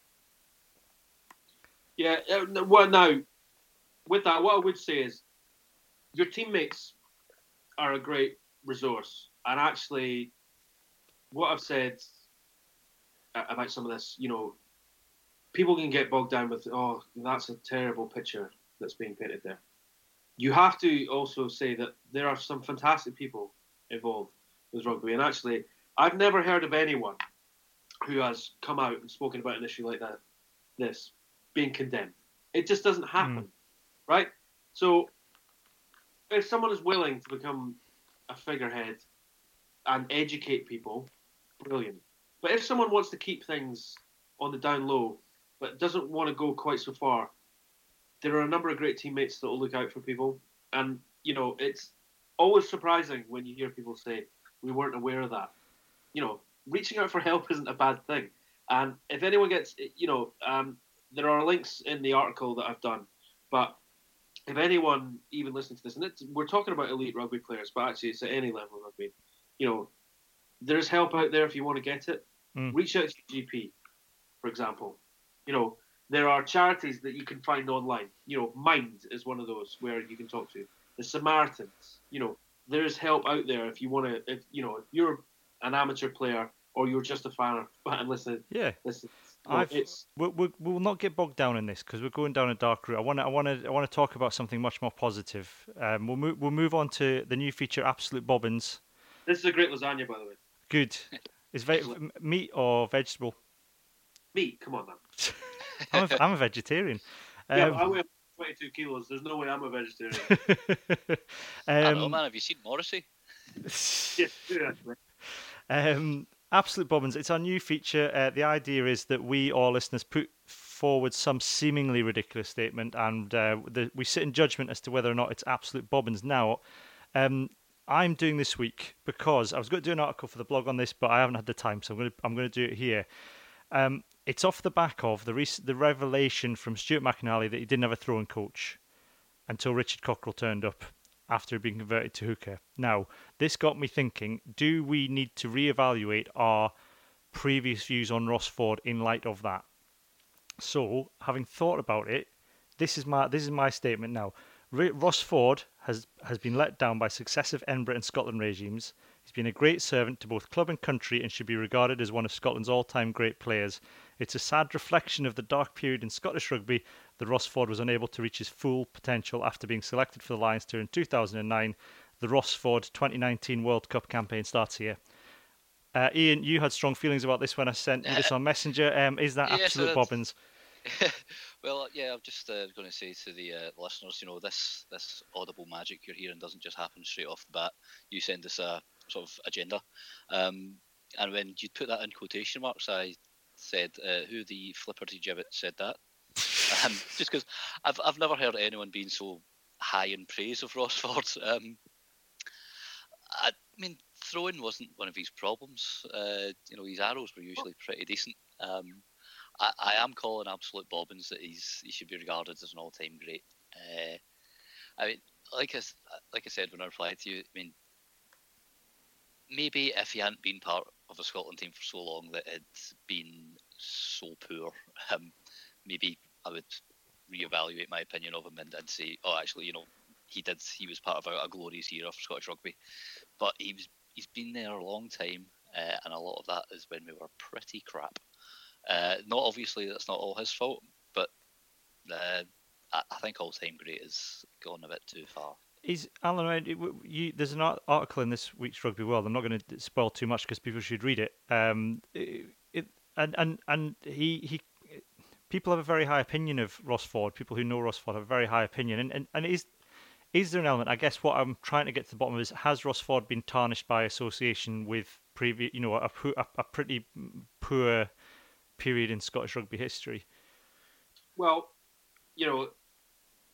Yeah. Uh, well, now with that, what I would say is your teammates are a great resource, and actually, what I've said about some of this, you know, people can get bogged down with, "Oh, that's a terrible picture that's being painted there." you have to also say that there are some fantastic people involved with rugby. And actually, I've never heard of anyone who has come out and spoken about an issue like that, this being condemned. It just doesn't happen, mm. right? So, if someone is willing to become a figurehead and educate people, brilliant. But if someone wants to keep things on the down low, but doesn't want to go quite so far, there are a number of great teammates that will look out for people, and you know it's always surprising when you hear people say we weren't aware of that. You know, reaching out for help isn't a bad thing, and if anyone gets, you know, um, there are links in the article that I've done, but if anyone even listening to this, and we're talking about elite rugby players, but actually it's at any level of rugby. You know, there's help out there if you want to get it. Mm. Reach out to your GP, for example. You know, there are charities that you can find online. You know, Mind is one of those where you can talk to. The Samaritans. You know, there's help out there if you want to. If you know, if you're an amateur player or you're just a fan and listen. Yeah. Listen. I've, we, we, we will not get bogged down in this because we're going down a dark route. I want to, I want to, I want to talk about something much more positive. Um, we'll move, we'll move on to the new feature, Absolute Bobbins. This is a great lasagna, by the way. Good. Is ve- meat or vegetable? Meat. Come on, man. I'm, a, I'm a vegetarian. Um, yeah, I weigh 22 kilos. There's no way I'm a vegetarian. um, I know, man. Have you seen Morrissey? yeah, um, Absolute Bobbins. It's our new feature. Uh, the idea is that we, all listeners, put forward some seemingly ridiculous statement, and uh, the, we sit in judgment as to whether or not it's absolute bobbins. Now, um, I'm doing this week because I was going to do an article for the blog on this, but I haven't had the time, so I'm going to I'm going to do it here. Um, it's off the back of the rec- the revelation from Stuart McInally that he didn't have a throwing coach until Richard Cockerill turned up after being converted to hooker. Now, this got me thinking: Do we need to reevaluate our previous views on Ross Ford in light of that? So, having thought about it, this is my this is my statement now. Ross Ford has, has been let down by successive Edinburgh and Scotland regimes. He's been a great servant to both club and country and should be regarded as one of Scotland's all time great players. It's a sad reflection of the dark period in Scottish rugby that Ross Ford was unable to reach his full potential after being selected for the Lions tour in 2009. The Ross Ford 2019 World Cup campaign starts here. Uh, Iain, you had strong feelings about this when I sent you this on Messenger. Um, is that absolute bobbins? well, yeah, I'm just uh, going to say to the uh, listeners, you know, this this audible magic you're hearing doesn't just happen straight off the bat. You send us a sort of agenda, um, and when you put that in quotation marks, I said, uh, "Who the flipperty gibbet said that?" um, just because I've I've never heard anyone being so high in praise of Ross Ford. Um, I mean, throwing wasn't one of his problems. Uh, you know, his arrows were usually pretty decent. Um, I, I am calling absolute bobbins that he's he should be regarded as an all-time great. Uh, I mean, like I like I said when I replied to you, I mean, maybe if he hadn't been part of the Scotland team for so long that had been so poor, um, maybe I would reevaluate my opinion of him and, and say, oh, actually, you know, he did he was part of a, a glorious era for Scottish rugby, but he was he's been there a long time, uh, and a lot of that is when we were pretty crap. Uh, not obviously that's not all his fault, but uh, I, I, think all time great has gone a bit too far. Is Alan? You, there's an article in this week's Rugby World. I'm not going to spoil too much because people should read it. Um, it, it, and and and he he. People have a very high opinion of Ross Ford. People who know Ross Ford have a very high opinion, and and, and is is there an element? I guess what I'm trying to get to the bottom of is has Ross Ford been tarnished by association with previous, you know, a, a, a pretty poor period in Scottish rugby history? Well, you know,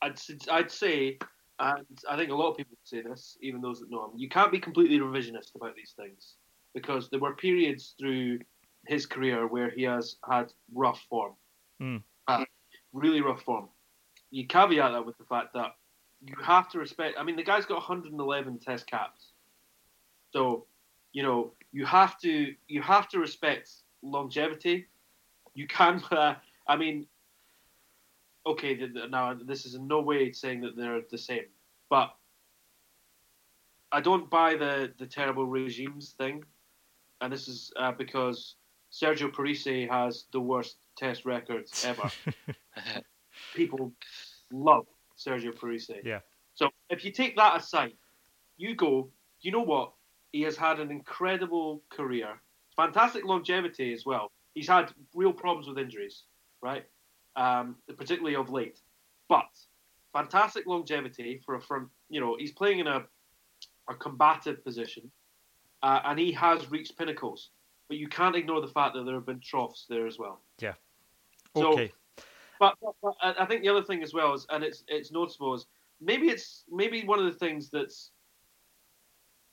I'd I'd say, and I think a lot of people say this, even those that know him, you can't be completely revisionist about these things because there were periods through his career where he has had rough form, mm. uh, really rough form. You caveat that with the fact that you have to respect. I mean, the guy's got 111 Test caps, so you know you have to you have to respect longevity you can. Uh, I mean, okay, now this is in no way saying that they're the same, but I don't buy the the terrible regimes thing, and this is uh, because Sergio Parisse has the worst Test records ever. People love Sergio Parisse. Yeah. So if you take that aside, you go. You know what? He has had an incredible career, fantastic longevity as well he's had real problems with injuries, right? Um, particularly of late. But fantastic longevity for a front. You know, he's playing in a a combative position, uh, and he has reached pinnacles. But you can't ignore the fact that there have been troughs there as well. Yeah. Okay. So, but, but, but I think the other thing as well is, and it's it's noticeable is maybe it's maybe one of the things that's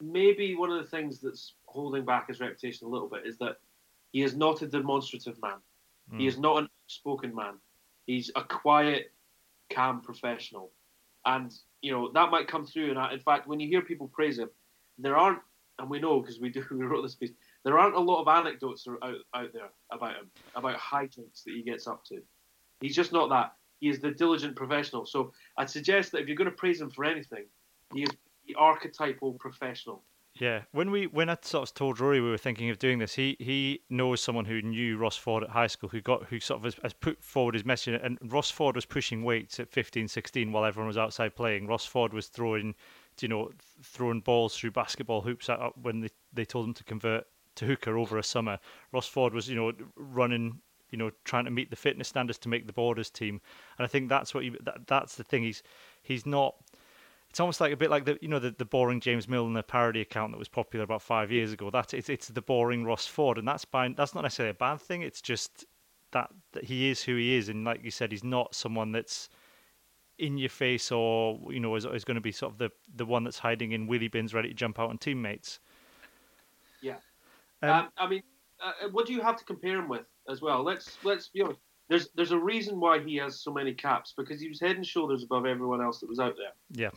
maybe one of the things that's holding back his reputation a little bit is that he is not a demonstrative man. Mm. He is not an outspoken man. He's a quiet, calm professional. and you know that might come through. And in fact, when you hear people praise him, there aren't, and we know because we do we wrote this piece. There aren't a lot of anecdotes out out there about him, about hijinks that he gets up to. He's just not that. He is the diligent professional. So I'd suggest that if you're going to praise him for anything, he is the archetypal professional. Yeah, when we when I sort of told Rory we were thinking of doing this, he he knows someone who knew Ross Ford at high school who got who sort of has, has put forward his message. And Ross Ford was pushing weights at 15, 16 while everyone was outside playing. Ross Ford was throwing, you know, throwing balls through basketball hoops out when they they told him to convert to hooker over a summer. Ross Ford was you know running you know trying to meet the fitness standards to make the borders team. And I think that's what that, that's the thing. He's he's not it's almost like a bit like the you know the, the boring James Milner parody account that was popular about five years ago. That it's it's the boring Ross Ford, and that's by that's not necessarily a bad thing. It's just that, that he is who he is, and like you said, he's not someone that's in your face or you know is, is going to be sort of the the one that's hiding in wheelie bins, ready to jump out on teammates. Yeah, um, um, I mean, uh, what do you have to compare him with as well? Let's let's be honest. There's there's a reason why he has so many caps because he was head and shoulders above everyone else that was out there. Yeah,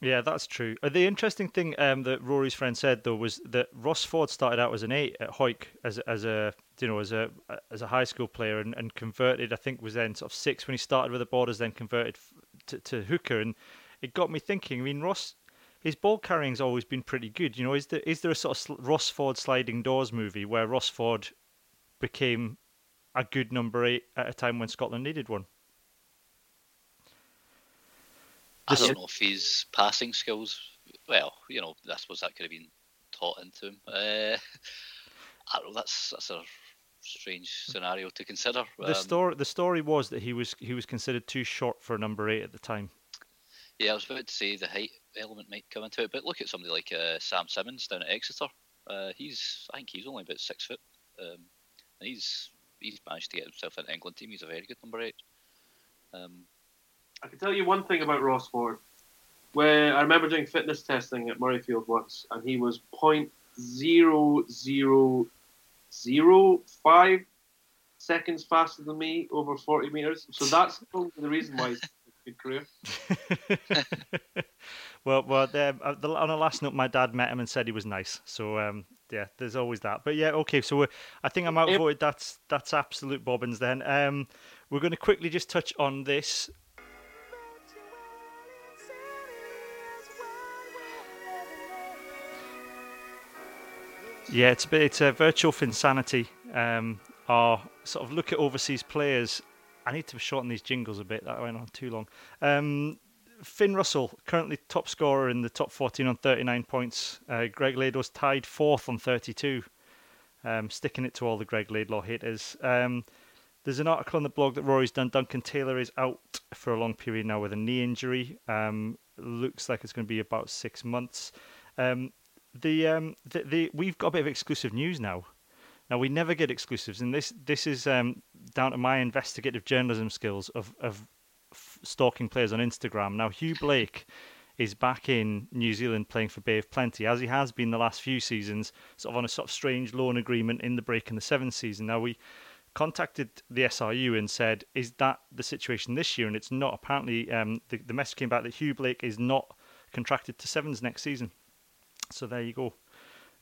yeah, that's true. Uh, the interesting thing um, that Rory's friend said though was that Ross Ford started out as an eight at Hawick as as a you know as a as a high school player and, and converted. I think was then sort of six when he started with the Borders, then converted to, to hooker, and it got me thinking. I mean, Ross his ball carrying's always been pretty good. You know, is there is there a sort of Ross Ford sliding doors movie where Ross Ford became a good number eight at a time when Scotland needed one? I don't know if his passing skills. Well, you know, I suppose that could have been taught into him. Uh, I don't know. That's that's a strange scenario to consider. The um, story the story was that he was he was considered too short for number eight at the time. Yeah, I was about to say the height element might come into it, but look at somebody like uh, Sam Simmonds down at Exeter. Uh, he's I think he's only about six foot. Um, he's he's managed to get himself the England team. He's a very good number eight. Um, I can tell you one thing about Ross Ford. Where I remember doing fitness testing at Murrayfield once, and he was point zero zero zero five seconds faster than me over forty meters. So that's the reason why he's a good career. well, well, um, on a last note, my dad met him and said he was nice. So um, yeah, there's always that. But yeah, okay. So I think I'm outvoted. That's that's absolute bobbins. Then um, we're going to quickly just touch on this. Yeah, it's a bit, it's a virtual Finsanity. Um, or sort of look at overseas players. I need to shorten these jingles a bit. That went on too long. Um, Finn Russell, currently top scorer in the top 14 on 39 points. Uh, Greg Laidlaw's tied fourth on 32. Um, sticking it to all the Greg Laidlaw haters. Um, there's an article on the blog that Rory's done. Duncan Taylor is out for a long period now with a knee injury. Um, looks like it's going to be about six months. Um, the um the, the we've got a bit of exclusive news now. Now we never get exclusives, and this this is um, down to my investigative journalism skills of of stalking players on Instagram. Now Hugh Blake is back in New Zealand playing for Bay of Plenty, as he has been the last few seasons, sort of on a sort of strange loan agreement in the break in the seventh season. Now we contacted the SRU and said, "Is that the situation this year?" And it's not. Apparently, um, the the message came back that Hugh Blake is not contracted to sevens next season. So there you go.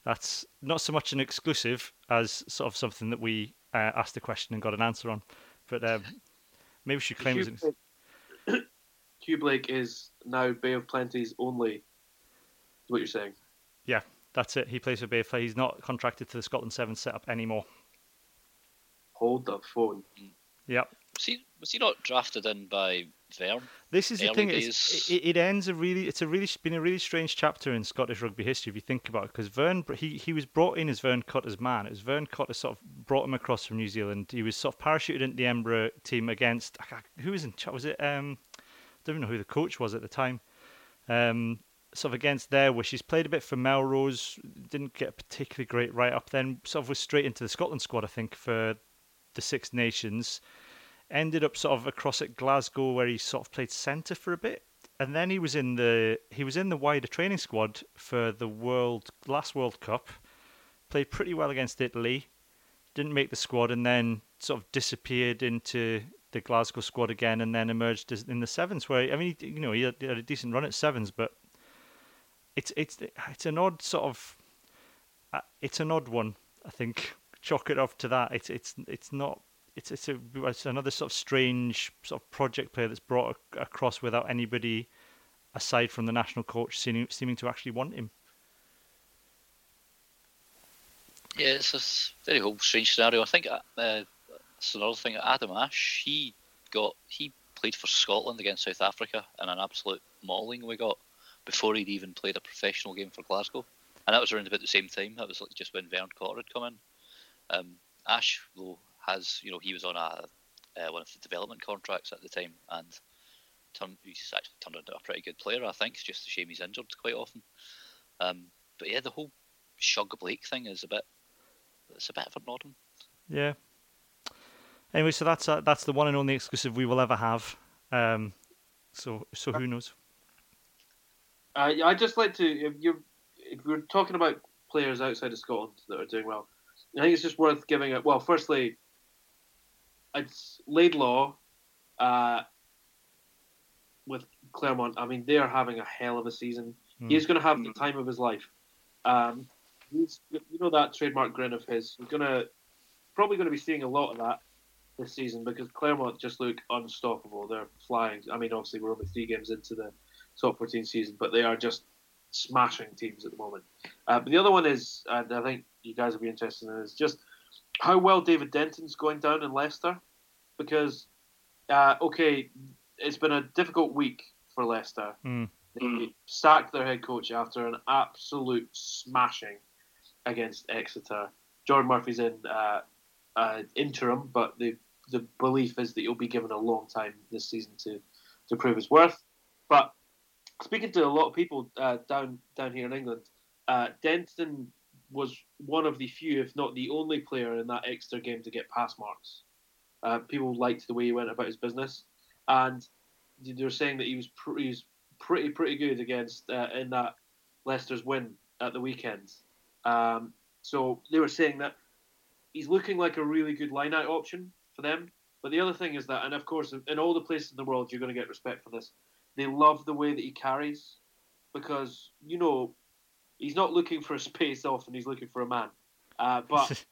That's not so much an exclusive as sort of something that we uh, asked a question and got an answer on. But um, maybe we should claim Hugh, it. Blake, Hugh Blake is now Bay of Plenty's only. What you're saying? Yeah, that's it. He plays for Bay of Plenty. He's not contracted to the Scotland Seven setup anymore. Hold the phone. Yep. Was he was he not drafted in by Vern? This is the thing. It, it, ends a really. It's a really been a really strange chapter in Scottish rugby history if you think about it. Because Vern, he he was brought in as Vern Cotter's man. It was Vern Cotter sort of brought him across from New Zealand. He was sort of parachuted into the Edinburgh team against who was in? Was it? Um, I don't even know who the coach was at the time. Um, sort of against their wishes. Played a bit for Melrose. Didn't get a particularly great write up. Then sort of was straight into the Scotland squad. I think for the Six Nations ended up sort of across at Glasgow where he sort of played centre for a bit. And then he was in the he was in the wider training squad for the world last World Cup. Played pretty well against Italy, didn't make the squad, and then sort of disappeared into the Glasgow squad again, and then emerged in the sevens. Where I mean, you know, he had, a decent run at sevens, but it's it's it's an odd sort of uh, it's an odd one. I think chalk it off to that. It's it's it's not. It's it's, a, it's another sort of strange sort of project player that's brought across without anybody aside from the national coach seeming, seeming to actually want him. Yeah, it's a very whole strange scenario. I think uh, it's another thing. Adam Ashe, he got he played for Scotland against South Africa in an absolute mauling we got before he'd even played a professional game for Glasgow, and that was around about the same time. That was like just when Vern Cotter had come in. Um, Ashe though has you know he was on a uh, one of the development contracts at the time and turned, he's actually turned into a pretty good player. I think it's just a shame he's injured quite often. Um, but yeah, the whole Shug Blake thing is a bit it's a bit of a nod. Yeah. Anyway, so that's uh, that's the one and only exclusive we will ever have. Um, so so who knows? Uh, I just like to if you if we're talking about players outside of Scotland that are doing well, I think it's just worth giving it. Well, firstly, it's Laidlaw uh, with Clermont. I mean, they are having a hell of a season. Mm. He's going to have the time of his life. Um, he's, you know, that trademark grin of his. He's going to probably going to be seeing a lot of that this season because Clermont just look unstoppable. They're flying. I mean, obviously, we're only three games into the top 14 season, but they are just smashing teams at the moment. Uh, but the other one is, and I think you guys will be interested in, is just how well David Denton's going down in Leicester. Because, uh, okay, it's been a difficult week for Leicester. Mm. They sacked their head coach after an absolute smashing against Exeter. Geordan Murphy's in uh, uh, interim, but the the belief is that he'll be given a long time this season to to prove his worth. But speaking to a lot of people uh, down down here in England, uh, Denton was one of the few, if not the only player in that extra game to get pass marks. Uh, people liked the way he went about his business, and they're saying that he was, pr- he was pretty pretty good against uh, in that Leicester's win at the weekend. Um, so they were saying that he's looking like a really good line-out option for them. But the other thing is that, and of course, in all the places in the world, you're going to get respect for this. They love the way that he carries because you know he's not looking for a space off and he's looking for a man. Uh, but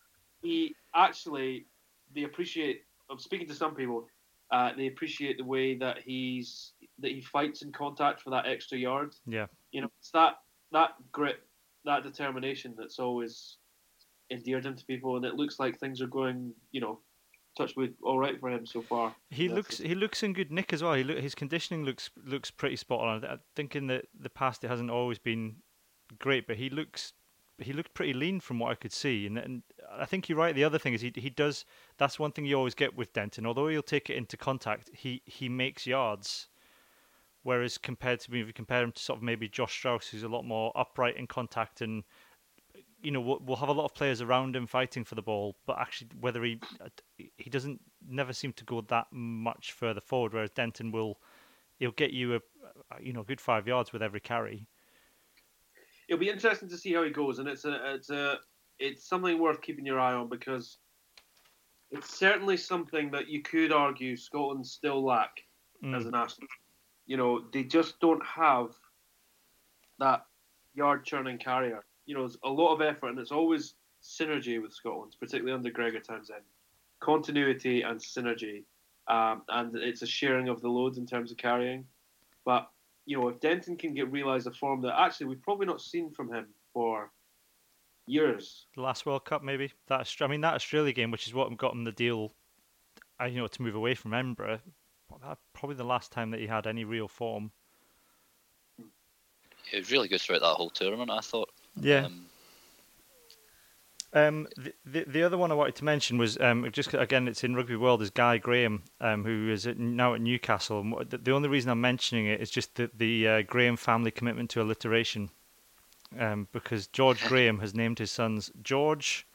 he actually they appreciate. I'm speaking to some people. Uh, they appreciate the way that he's that he fights in contact for that extra yard. Yeah, you know, it's that that grit, that determination that's always endeared him to people, and it looks like things are going, you know, touch with all right for him so far. He looks he looks in good nick as well. He look, his conditioning looks looks pretty spot on. I think in the the past it hasn't always been great, but he looks he looked pretty lean from what I could see. And, and I think you're right. The other thing is he he does. That's one thing you always get with Denton. Although he'll take it into contact, he he makes yards. Whereas compared to me, if you compare him to sort of maybe Josh Strauss, who's a lot more upright in contact and you know we'll, have a lot of players around him fighting for the ball, but actually whether he he doesn't never seem to go that much further forward. Whereas Denton will he'll get you a you know good five yards with every carry. It'll be interesting to see how he goes, and it's a it's a it's something worth keeping your eye on because it's certainly something that you could argue Scotland still lack mm. as a national. You know, they just don't have that yard churning carrier you know, a lot of effort, and it's always synergy with Scotland, particularly under Gregor Townsend. Continuity and synergy, um, and it's a sharing of the loads in terms of carrying. But you know, if Denton can get realise a form that actually we've probably not seen from him for years. The last World Cup, maybe that. I mean, that Australia game, which is what got him the deal. I uh, you know to move away from Edinburgh. Probably the last time that he had any real form. He was really good throughout that whole tournament. I thought. Yeah. Um, um, the, the, the other one I wanted to mention was um, just again it's in rugby world is Guy Graham um, who is at, now at Newcastle. The, the, only reason I'm mentioning it is just the the uh, Graham family commitment to alliteration, um, because George Graham has named his sons George.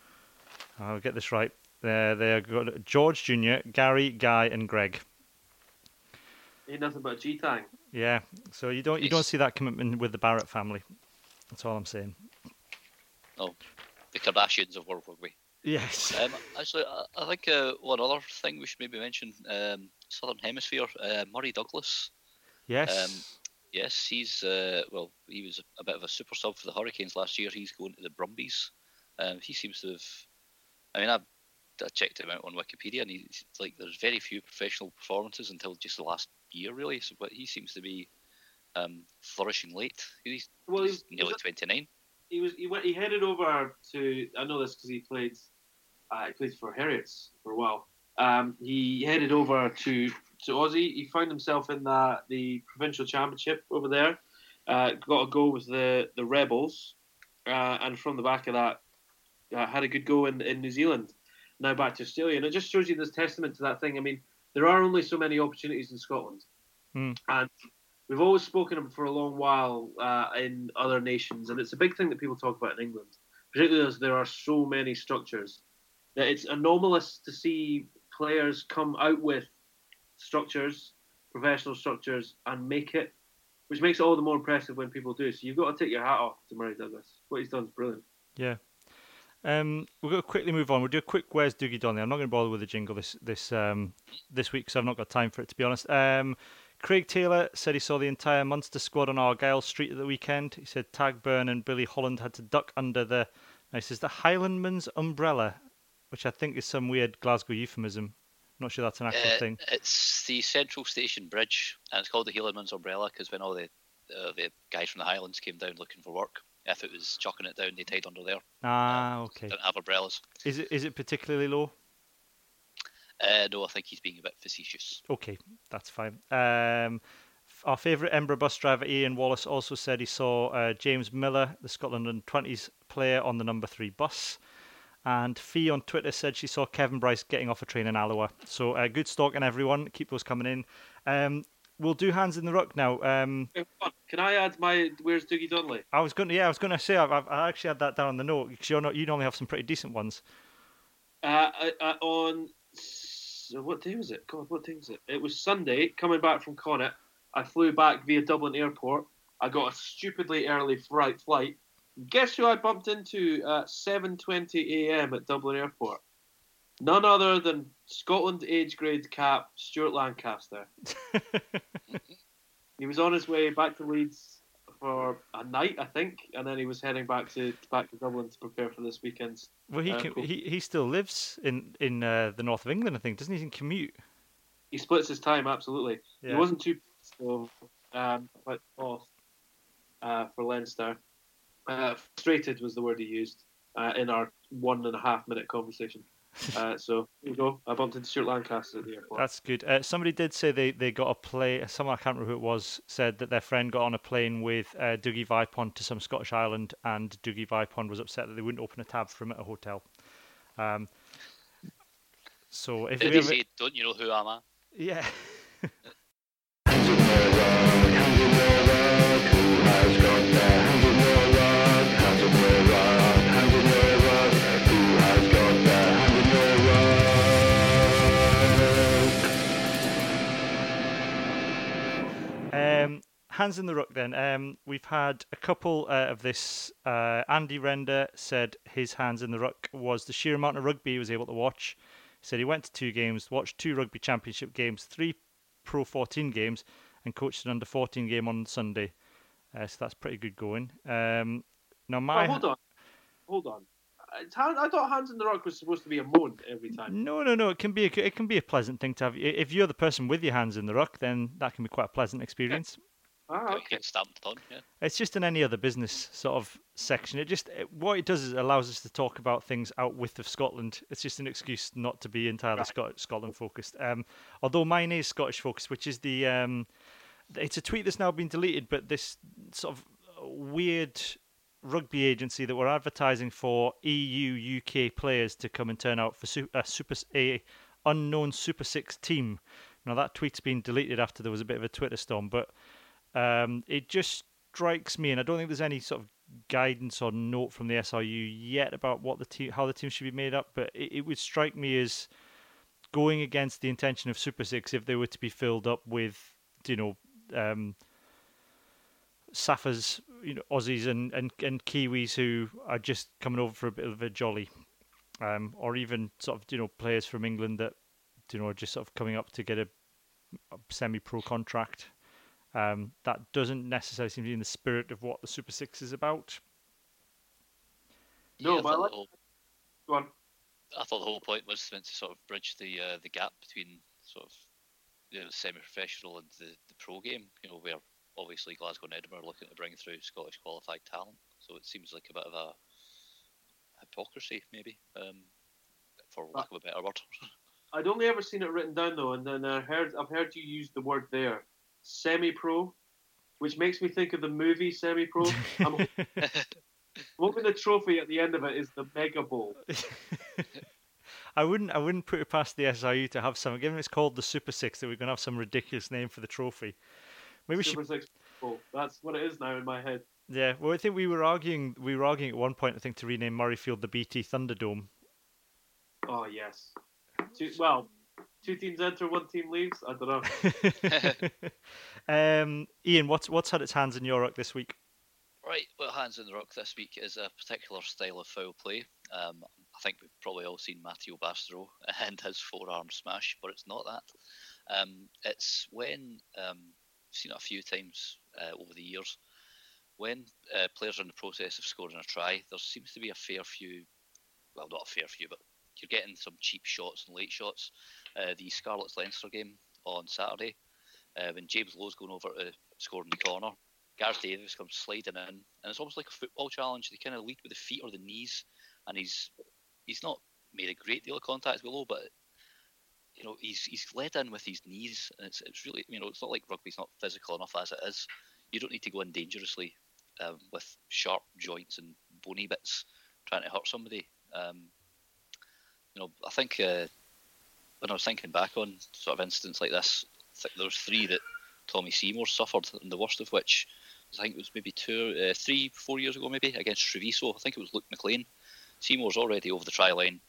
I'll get this right. They're they're George Junior, Gary, Guy, and Greg. Ain't nothing but G Tang. Yeah, so you don't you don't see that commitment with the Barrett family. That's all I'm saying. Oh, the Kardashians of world rugby. Yes. Um, actually, I, I think uh, one other thing we should maybe mention: um, Southern Hemisphere, uh, Murray Douglas. Yes. Um, yes, he's uh, well, he was a, a, bit of a super sub for the Hurricanes last year. He's going to the Brumbies. Um, he seems to have. I mean, I, I checked him out on Wikipedia, and he's like, there's very few professional performances until just the last year, really. So, but he seems to be um, flourishing late. He's, well, he's, he's nearly 29. He was he went he headed over to I know this because he played uh, he played for Heriots for a while. Um, he headed over to to Aussie. He found himself in the the provincial championship over there. Uh, got a goal with the the Rebels, uh, and from the back of that, uh, had a good go in in New Zealand. Now back to Australia, and it just shows you this testament to that thing. I mean, there are only so many opportunities in Scotland, mm. and we've always spoken of for a long while uh, in other nations, and it's a big thing that people talk about in England, particularly as there are so many structures that it's anomalous to see players come out with structures, professional structures, and make it, which makes it all the more impressive when people do. So you've got to take your hat off to Murray Douglas. What he's done is brilliant. Yeah. Um, we're going to quickly move on. We'll do a quick "Where's Dougie Donnelly." I'm not going to bother with the jingle this this um, this week because I've not got time for it to be honest. Um, Craig Taylor said he saw the entire Munster squad on Argyle Street at the weekend. He said Tadhg Beirne and Billy Holland had to duck under the. Now he says the Highlandman's umbrella, which I think is some weird Glasgow euphemism. I'm not sure that's an actual uh, thing. It's the Central Station Bridge, and it's called the Highlandman's umbrella because when all the uh, the guys from the Highlands came down looking for work, if it was chucking it down, they tied under there. Ah, okay. Don't have umbrellas. Is it is it particularly low? Uh, no, I think he's being a bit facetious. Okay, that's fine. Um, our favourite Embra bus driver Ian Wallace also said he saw uh, James Miller, the Scotland under 20s player, on the number three bus. And Fee on Twitter said she saw Kevin Bryce getting off a train in Alloa. So uh, good stalking, everyone. Keep those coming in. Um, we'll do hands in the ruck now. Um, Can I add my where's Dougie Donnelly? I was going to, yeah, I was going to say I've, I've, I actually had that down on the note because you're not, you normally have some pretty decent ones. Uh, uh, on what day was it? God, what day was it? It was Sunday. Coming back from Connacht, I flew back via Dublin Airport. I got a stupidly early flight. Flight. Guess who I bumped into at 7:20 a.m. at Dublin Airport? None other than Scotland age grade cap Stuart Lancaster. he was on his way back to Leeds for a night, I think, and then he was heading back to back to Dublin to prepare for this weekend's. Well, he uh, can, he he still lives in in uh, the north of England, I think, doesn't he? He commute. He splits his time absolutely. Yeah. He wasn't too so, um, but off uh, for Leinster. Uh, frustrated was the word he used uh, in our one and a half minute conversation. Uh, so here we go. I bumped into Stuart Lancaster at the airport. That's good. Uh, somebody did say they, they got a play. Someone I can't remember who it was said that their friend got on a plane with uh, Dougie Vipond to some Scottish island, and Dougie Vipond was upset that they wouldn't open a tab for him at a hotel. Um, so if Did you ever, say, "Don't you know who I am I?" yeah, hands in the ruck then. Um, we've had a couple uh, of this. Uh, Andy Render said his hands in the ruck was the sheer amount of rugby he was able to watch. He said he went to two games, watched two rugby championship games, three Pro 14 games, and coached an under 14 game on Sunday. Uh, so that's pretty good going. Um, now my Oh, hold on, hold on. Hand, I thought hands in the rock was supposed to be a moan every time. No, no, no. It can be a, it can be a pleasant thing to have. If you're the person with your hands in the ruck, then that can be quite a pleasant experience. Got- okay. Get stamped on. Yeah. It's just in any other business sort of section. It just it, what it does is it allows us to talk about things out with of Scotland. It's just an excuse not to be entirely Scot- Scotland focused. Um, although mine is Scottish focused, which is the um, it's a tweet that's now been deleted, but this sort of weird rugby agency that were advertising for EU UK players to come and turn out for su- a super a unknown Super Six team. Now that tweet's been deleted after there was a bit of a Twitter storm, but um, it just strikes me, and I don't think there's any sort of guidance or note from the SRU yet about what the team, how the team should be made up. But it, it would strike me as going against the intention of Super Six if they were to be filled up with, you know, um, Safa's, you know, Aussies and, and, and Kiwis who are just coming over for a bit of a jolly. um, or even sort of you know players from England that you know are just sort of coming up to get a, a semi-pro contract. Um, that doesn't necessarily seem to be in the spirit of what the Super Six is about. No, yeah, but I like... whole... go on. I thought the whole point was meant to sort of bridge the uh, the gap between sort of you know, the semi-professional and the, the pro game. You know, where obviously Glasgow and Edinburgh are looking to bring through Scottish qualified talent. So it seems like a bit of a hypocrisy, maybe, um, for lack of a better word. I'd only ever seen it written down though, and then I heard I've heard you use the word there, semi-pro, which makes me think of the movie Semi-Pro. I'm hoping the trophy at the end of it is the Mega Bowl. I wouldn't I wouldn't put it past the SRU to have some. Given it's called the Super Six, that we're going to have some ridiculous name for the trophy. Maybe Super should... Six. That's what it is now in my head. Yeah, well, I think we were arguing. We were arguing at one point. I think to rename Murrayfield the BT Thunderdome. Oh yes. Well, two teams enter, one team leaves. I don't know. um, Iain, what's what's had its hands in your rock this week? Right, well, hands in the rock this week is a particular style of foul play. Um, I think we've probably all seen Mathieu Bastareaud and his forearm smash, but it's not that. Um, it's when um, I've seen it a few times uh, over the years when uh, players are in the process of scoring a try, there seems to be a fair few, well, not a fair few, but you're getting some cheap shots and late shots. Uh, the Scarlets Leinster game on Saturday, uh, when James Lowe's going over to score in the corner, Gareth Davies comes sliding in, and it's almost like a football challenge. They kind of lead with the feet or the knees, and he's he's not made a great deal of contact with Lowe, but you know he's he's led in with his knees, and it's it's really you know it's not like rugby's not physical enough as it is. You don't need to go in dangerously um, with sharp joints and bony bits trying to hurt somebody. Um, you know, I think uh, when I was thinking back on sort of incidents like this, there was three that Tommy Seymour suffered, and the worst of which I think it was maybe two, uh, three, four years ago, maybe against Treviso. I think it was Luke McLean. Seymour's already over the try line,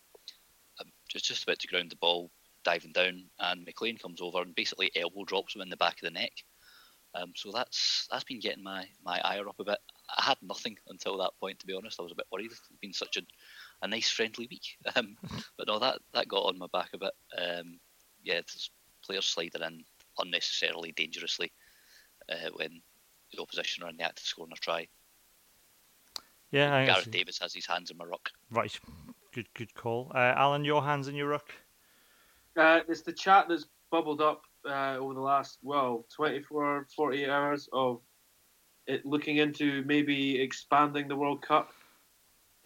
um, just just about to ground the ball, diving down, and McLean comes over and basically elbow drops him in the back of the neck. Um, so that's that's been getting my, my ire up a bit. I had nothing until that point, to be honest. I was a bit worried. It's been such a, a nice friendly week, um, but no, that that got on my back a bit. Um, yeah, players sliding in unnecessarily dangerously uh, when the opposition are in the act of scoring a try. Yeah, I Gareth Davies has his hands in my ruck. Right, good good call. Uh, Alan, your hands in your ruck. Uh, it's the chat that's bubbled up uh, over the last well 24 48 hours of it looking into maybe expanding the World Cup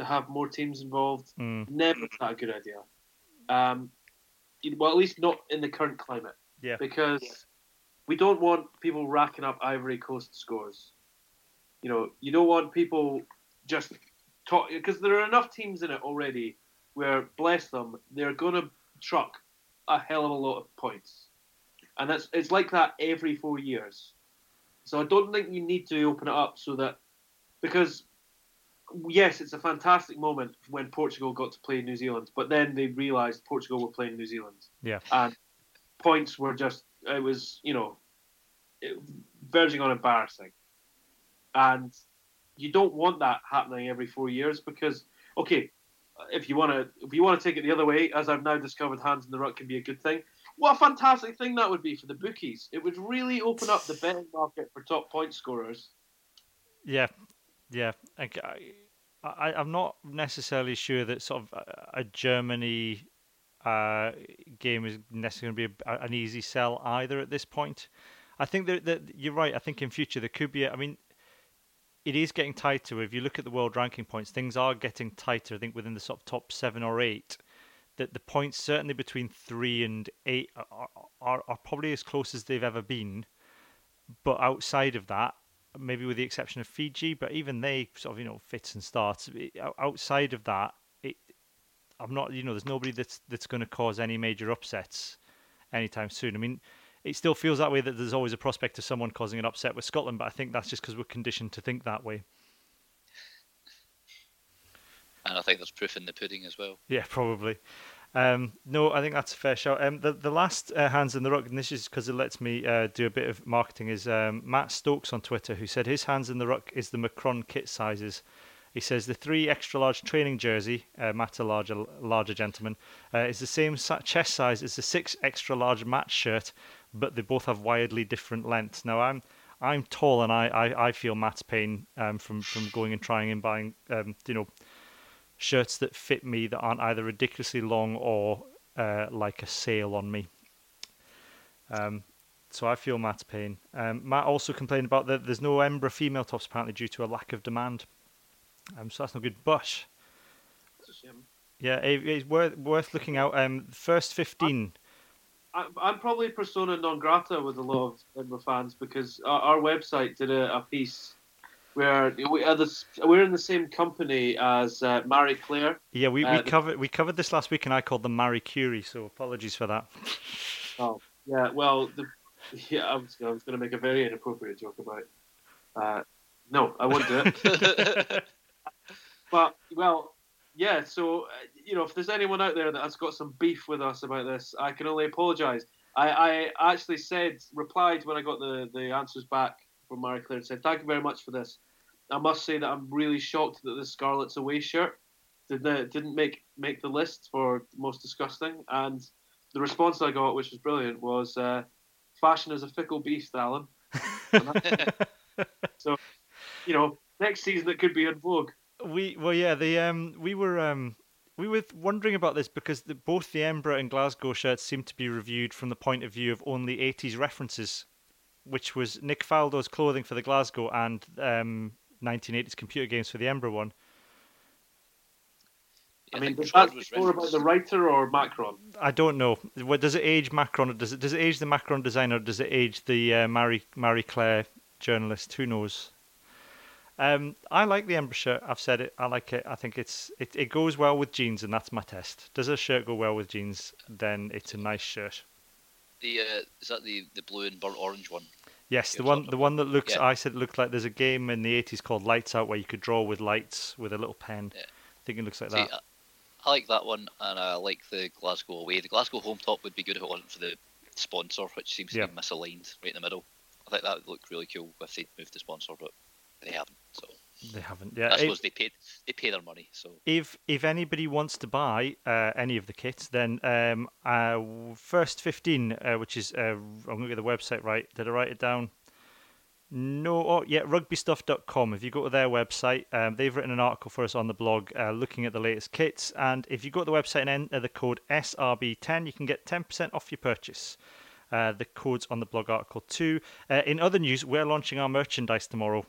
to have more teams involved. Mm. Never that a good idea. Um, well, at least not in the current climate. Yeah. Because yeah. we don't want people racking up Ivory Coast scores. You know, you don't want people just talk because there are enough teams in it already where, bless them, they're going to truck a hell of a lot of points and it's it's like that every four years. So I don't think you need to open it up so that because yes, it's a fantastic moment when Portugal got to play New Zealand, but then they realised Portugal were playing New Zealand. Yeah, and points were just it was you know it, verging on embarrassing, and you don't want that happening every four years because okay, if you want to if you want to take it the other way, as I've now discovered, hands in the ruck can be a good thing. What a fantastic thing that would be for the bookies. It would really open up the betting market for top point scorers. Yeah, yeah. I, I, I'm not necessarily sure that sort of a Germany uh, game is necessarily going to be a, an easy sell either at this point. I think that, that you're right. I think in future there could be. I mean, it is getting tighter. If you look at the world ranking points, things are getting tighter. I think within the sort of top seven or eight that the points certainly between three and eight are, are, are probably as close as they've ever been. But outside of that, maybe with the exception of Fiji, but even they sort of you know fits and starts. Outside of that, it, I'm not you know there's nobody that's that's going to cause any major upsets anytime soon. I mean, it still feels that way that there's always a prospect of someone causing an upset with Scotland, but I think that's just because we're conditioned to think that way. And I think there's proof in the pudding as well. Yeah, probably. Um, no, I think that's a fair shout. Um, the the last uh, hands in the ruck, and this is because it lets me uh, do a bit of marketing, is um, Matt Stokes on Twitter who said his hands in the ruck is the Macron kit sizes. He says the three extra large training jersey, uh, Matt's a larger, larger gentleman, uh, is the same chest size as the six extra large Matt shirt, but they both have wildly different lengths. Now I'm I'm tall and I, I, I feel Matt's pain um, from from going and trying and buying um, you know shirts that fit me that aren't either ridiculously long or uh, like a sail on me. Um, so I feel Matt's pain. Um, Matt also complained about that there's no Embra female tops apparently due to a lack of demand. Um, so that's no good. But yeah, it, it's worth worth looking out. Um, first fifteen. I, I'm probably persona non grata with a lot of Embra fans because our, our website did a, a, piece where we are the, we're in the same company as uh, Marie Claire. Yeah, we, uh, we covered we covered this last week, and I called them Marie Curie. So apologies for that. Oh yeah, well the Yeah, I was, I was going to make a very inappropriate joke about. Uh, no, I won't do it. but well, yeah. So uh, you know, if there's anyone out there that has got some beef with us about this, I can only apologise. I, I actually said, replied when I got the, the answers back from Marie Claire and said, "Thank you very much for this." I must say that I'm really shocked that the Scarlet's Away shirt did the, didn't make make the list for most disgusting. And the response I got, which was brilliant, was uh, fashion is a fickle beast, Alan. so, you know, next season it could be in vogue. We well, yeah, the um, we were um, we were wondering about this because the, both the Embra and Glasgow shirts seem to be reviewed from the point of view of only 80s references, which was Nick Faldo's clothing for the Glasgow and um, 1980s computer games for the Embra one. I, mean, does that more about the writer or Macron? I don't know. What does it age Macron? Or does it does it age the Macron designer? Or does it age the uh, Marie Marie Claire journalist? Who knows? Um, I like the Embra shirt. I've said it. I like it. I think it's it, it goes well with jeans, and that's my test. Does a shirt go well with jeans? Then it's a nice shirt. The uh, is that the the blue and burnt orange one? Yes, the one the one that looks. Yeah. I said it looked like there's a game in the 80s called Lights Out where you could draw with lights with a little pen. Yeah. I think it looks like See, that. I like that one, and I like the Glasgow away. The Glasgow home top would be good if it wasn't for the sponsor, which seems to be misaligned right in the middle. I think that would look really cool if they'd moved the sponsor, but they haven't. So they haven't. Yeah, I suppose it, they paid they pay their money. So if if anybody wants to buy uh, any of the kits, then um, uh, first fifteen, uh, which is uh, I'm going to get the website right. Did I write it down? No, oh, yeah, rugbystuff.com. If you go to their website, um, they've written an article for us on the blog uh, looking at the latest kits. And if you go to the website and enter the code SRB10, you can get 10% off your purchase. Uh, the code's on the blog article too. Uh, in other news, we're launching our merchandise tomorrow.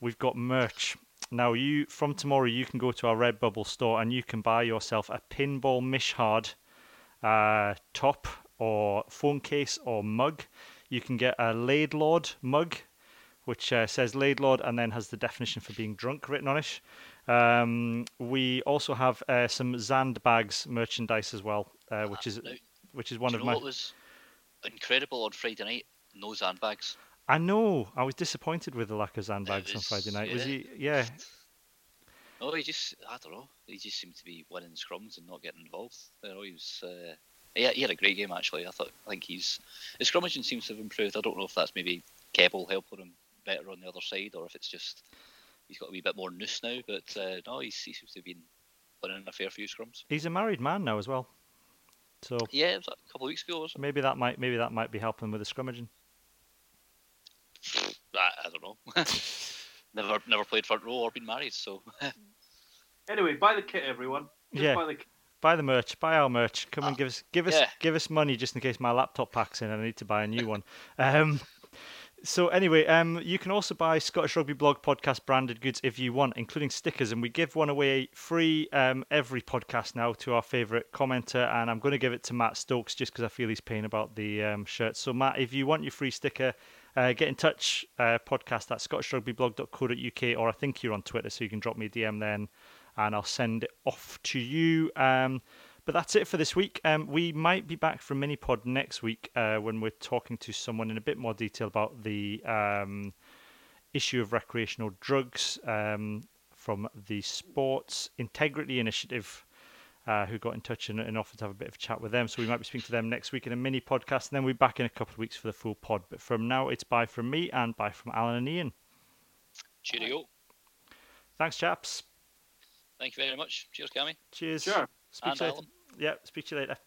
We've got merch. Now, you from tomorrow, you can go to our Redbubble store and you can buy yourself a Pinball Mishard uh, top or phone case or mug. You can get a Laidlord mug which uh, says Laidlord and then has the definition for being drunk written on it. Um, we also have uh, some Zandbags merchandise as well, uh, which is now, which is one of my. What was incredible on Friday night? No Zandbags. I know. I was disappointed with the lack of Zandbags on Friday night. Yeah. Was he? Yeah. Oh, he just, I don't know. He just seemed to be winning scrums and not getting involved. You know, he was, uh, yeah, he had a great game actually. I thought, I think he's, his scrummaging seems to have improved. I don't know if that's maybe Kebble helping him better on the other side, or if it's just he's got to be a wee bit more noose now. But uh, no, he seems to have been winning a fair few scrums. He's a married man now as well. So yeah, it was a couple of weeks ago. Maybe that might maybe that might be helping with the scrummaging. I, I don't know. never never played front row or been married, so. anyway, buy the kit, everyone. Just yeah. Buy the, buy the merch. Buy our merch. Come and ah, give us give us yeah. give us money just in case my laptop packs in and I need to buy a new one. Um, so anyway, um, you can also buy Scottish Rugby Blog podcast branded goods if you want, including stickers, and we give one away free um, every podcast now to our favourite commenter, and I'm going to give it to Matt Stokes just because I feel he's paying about the um, shirt. So Matt, if you want your free sticker, uh, get in touch. Uh, podcast at scottishrugbyblog.co.uk, or I think you're on Twitter, so you can drop me a DM then, and I'll send it off to you. Um, but that's it for this week. Um, we might be back from Minipod next week uh, when we're talking to someone in a bit more detail about the um, issue of recreational drugs um, from the Sports Integrity Initiative. Uh, who got in touch and, and, offered to have a bit of a chat with them. So we might be speaking to them next week in a mini podcast, and then we'll be back in a couple of weeks for the full pod. But from now, it's bye from me and bye from Alan and Iain. Cheerio. Thanks, chaps. Thank you very much. Cheers, Cammy. Cheers. Sure. Speak and to you later. Yeah, speak to you later.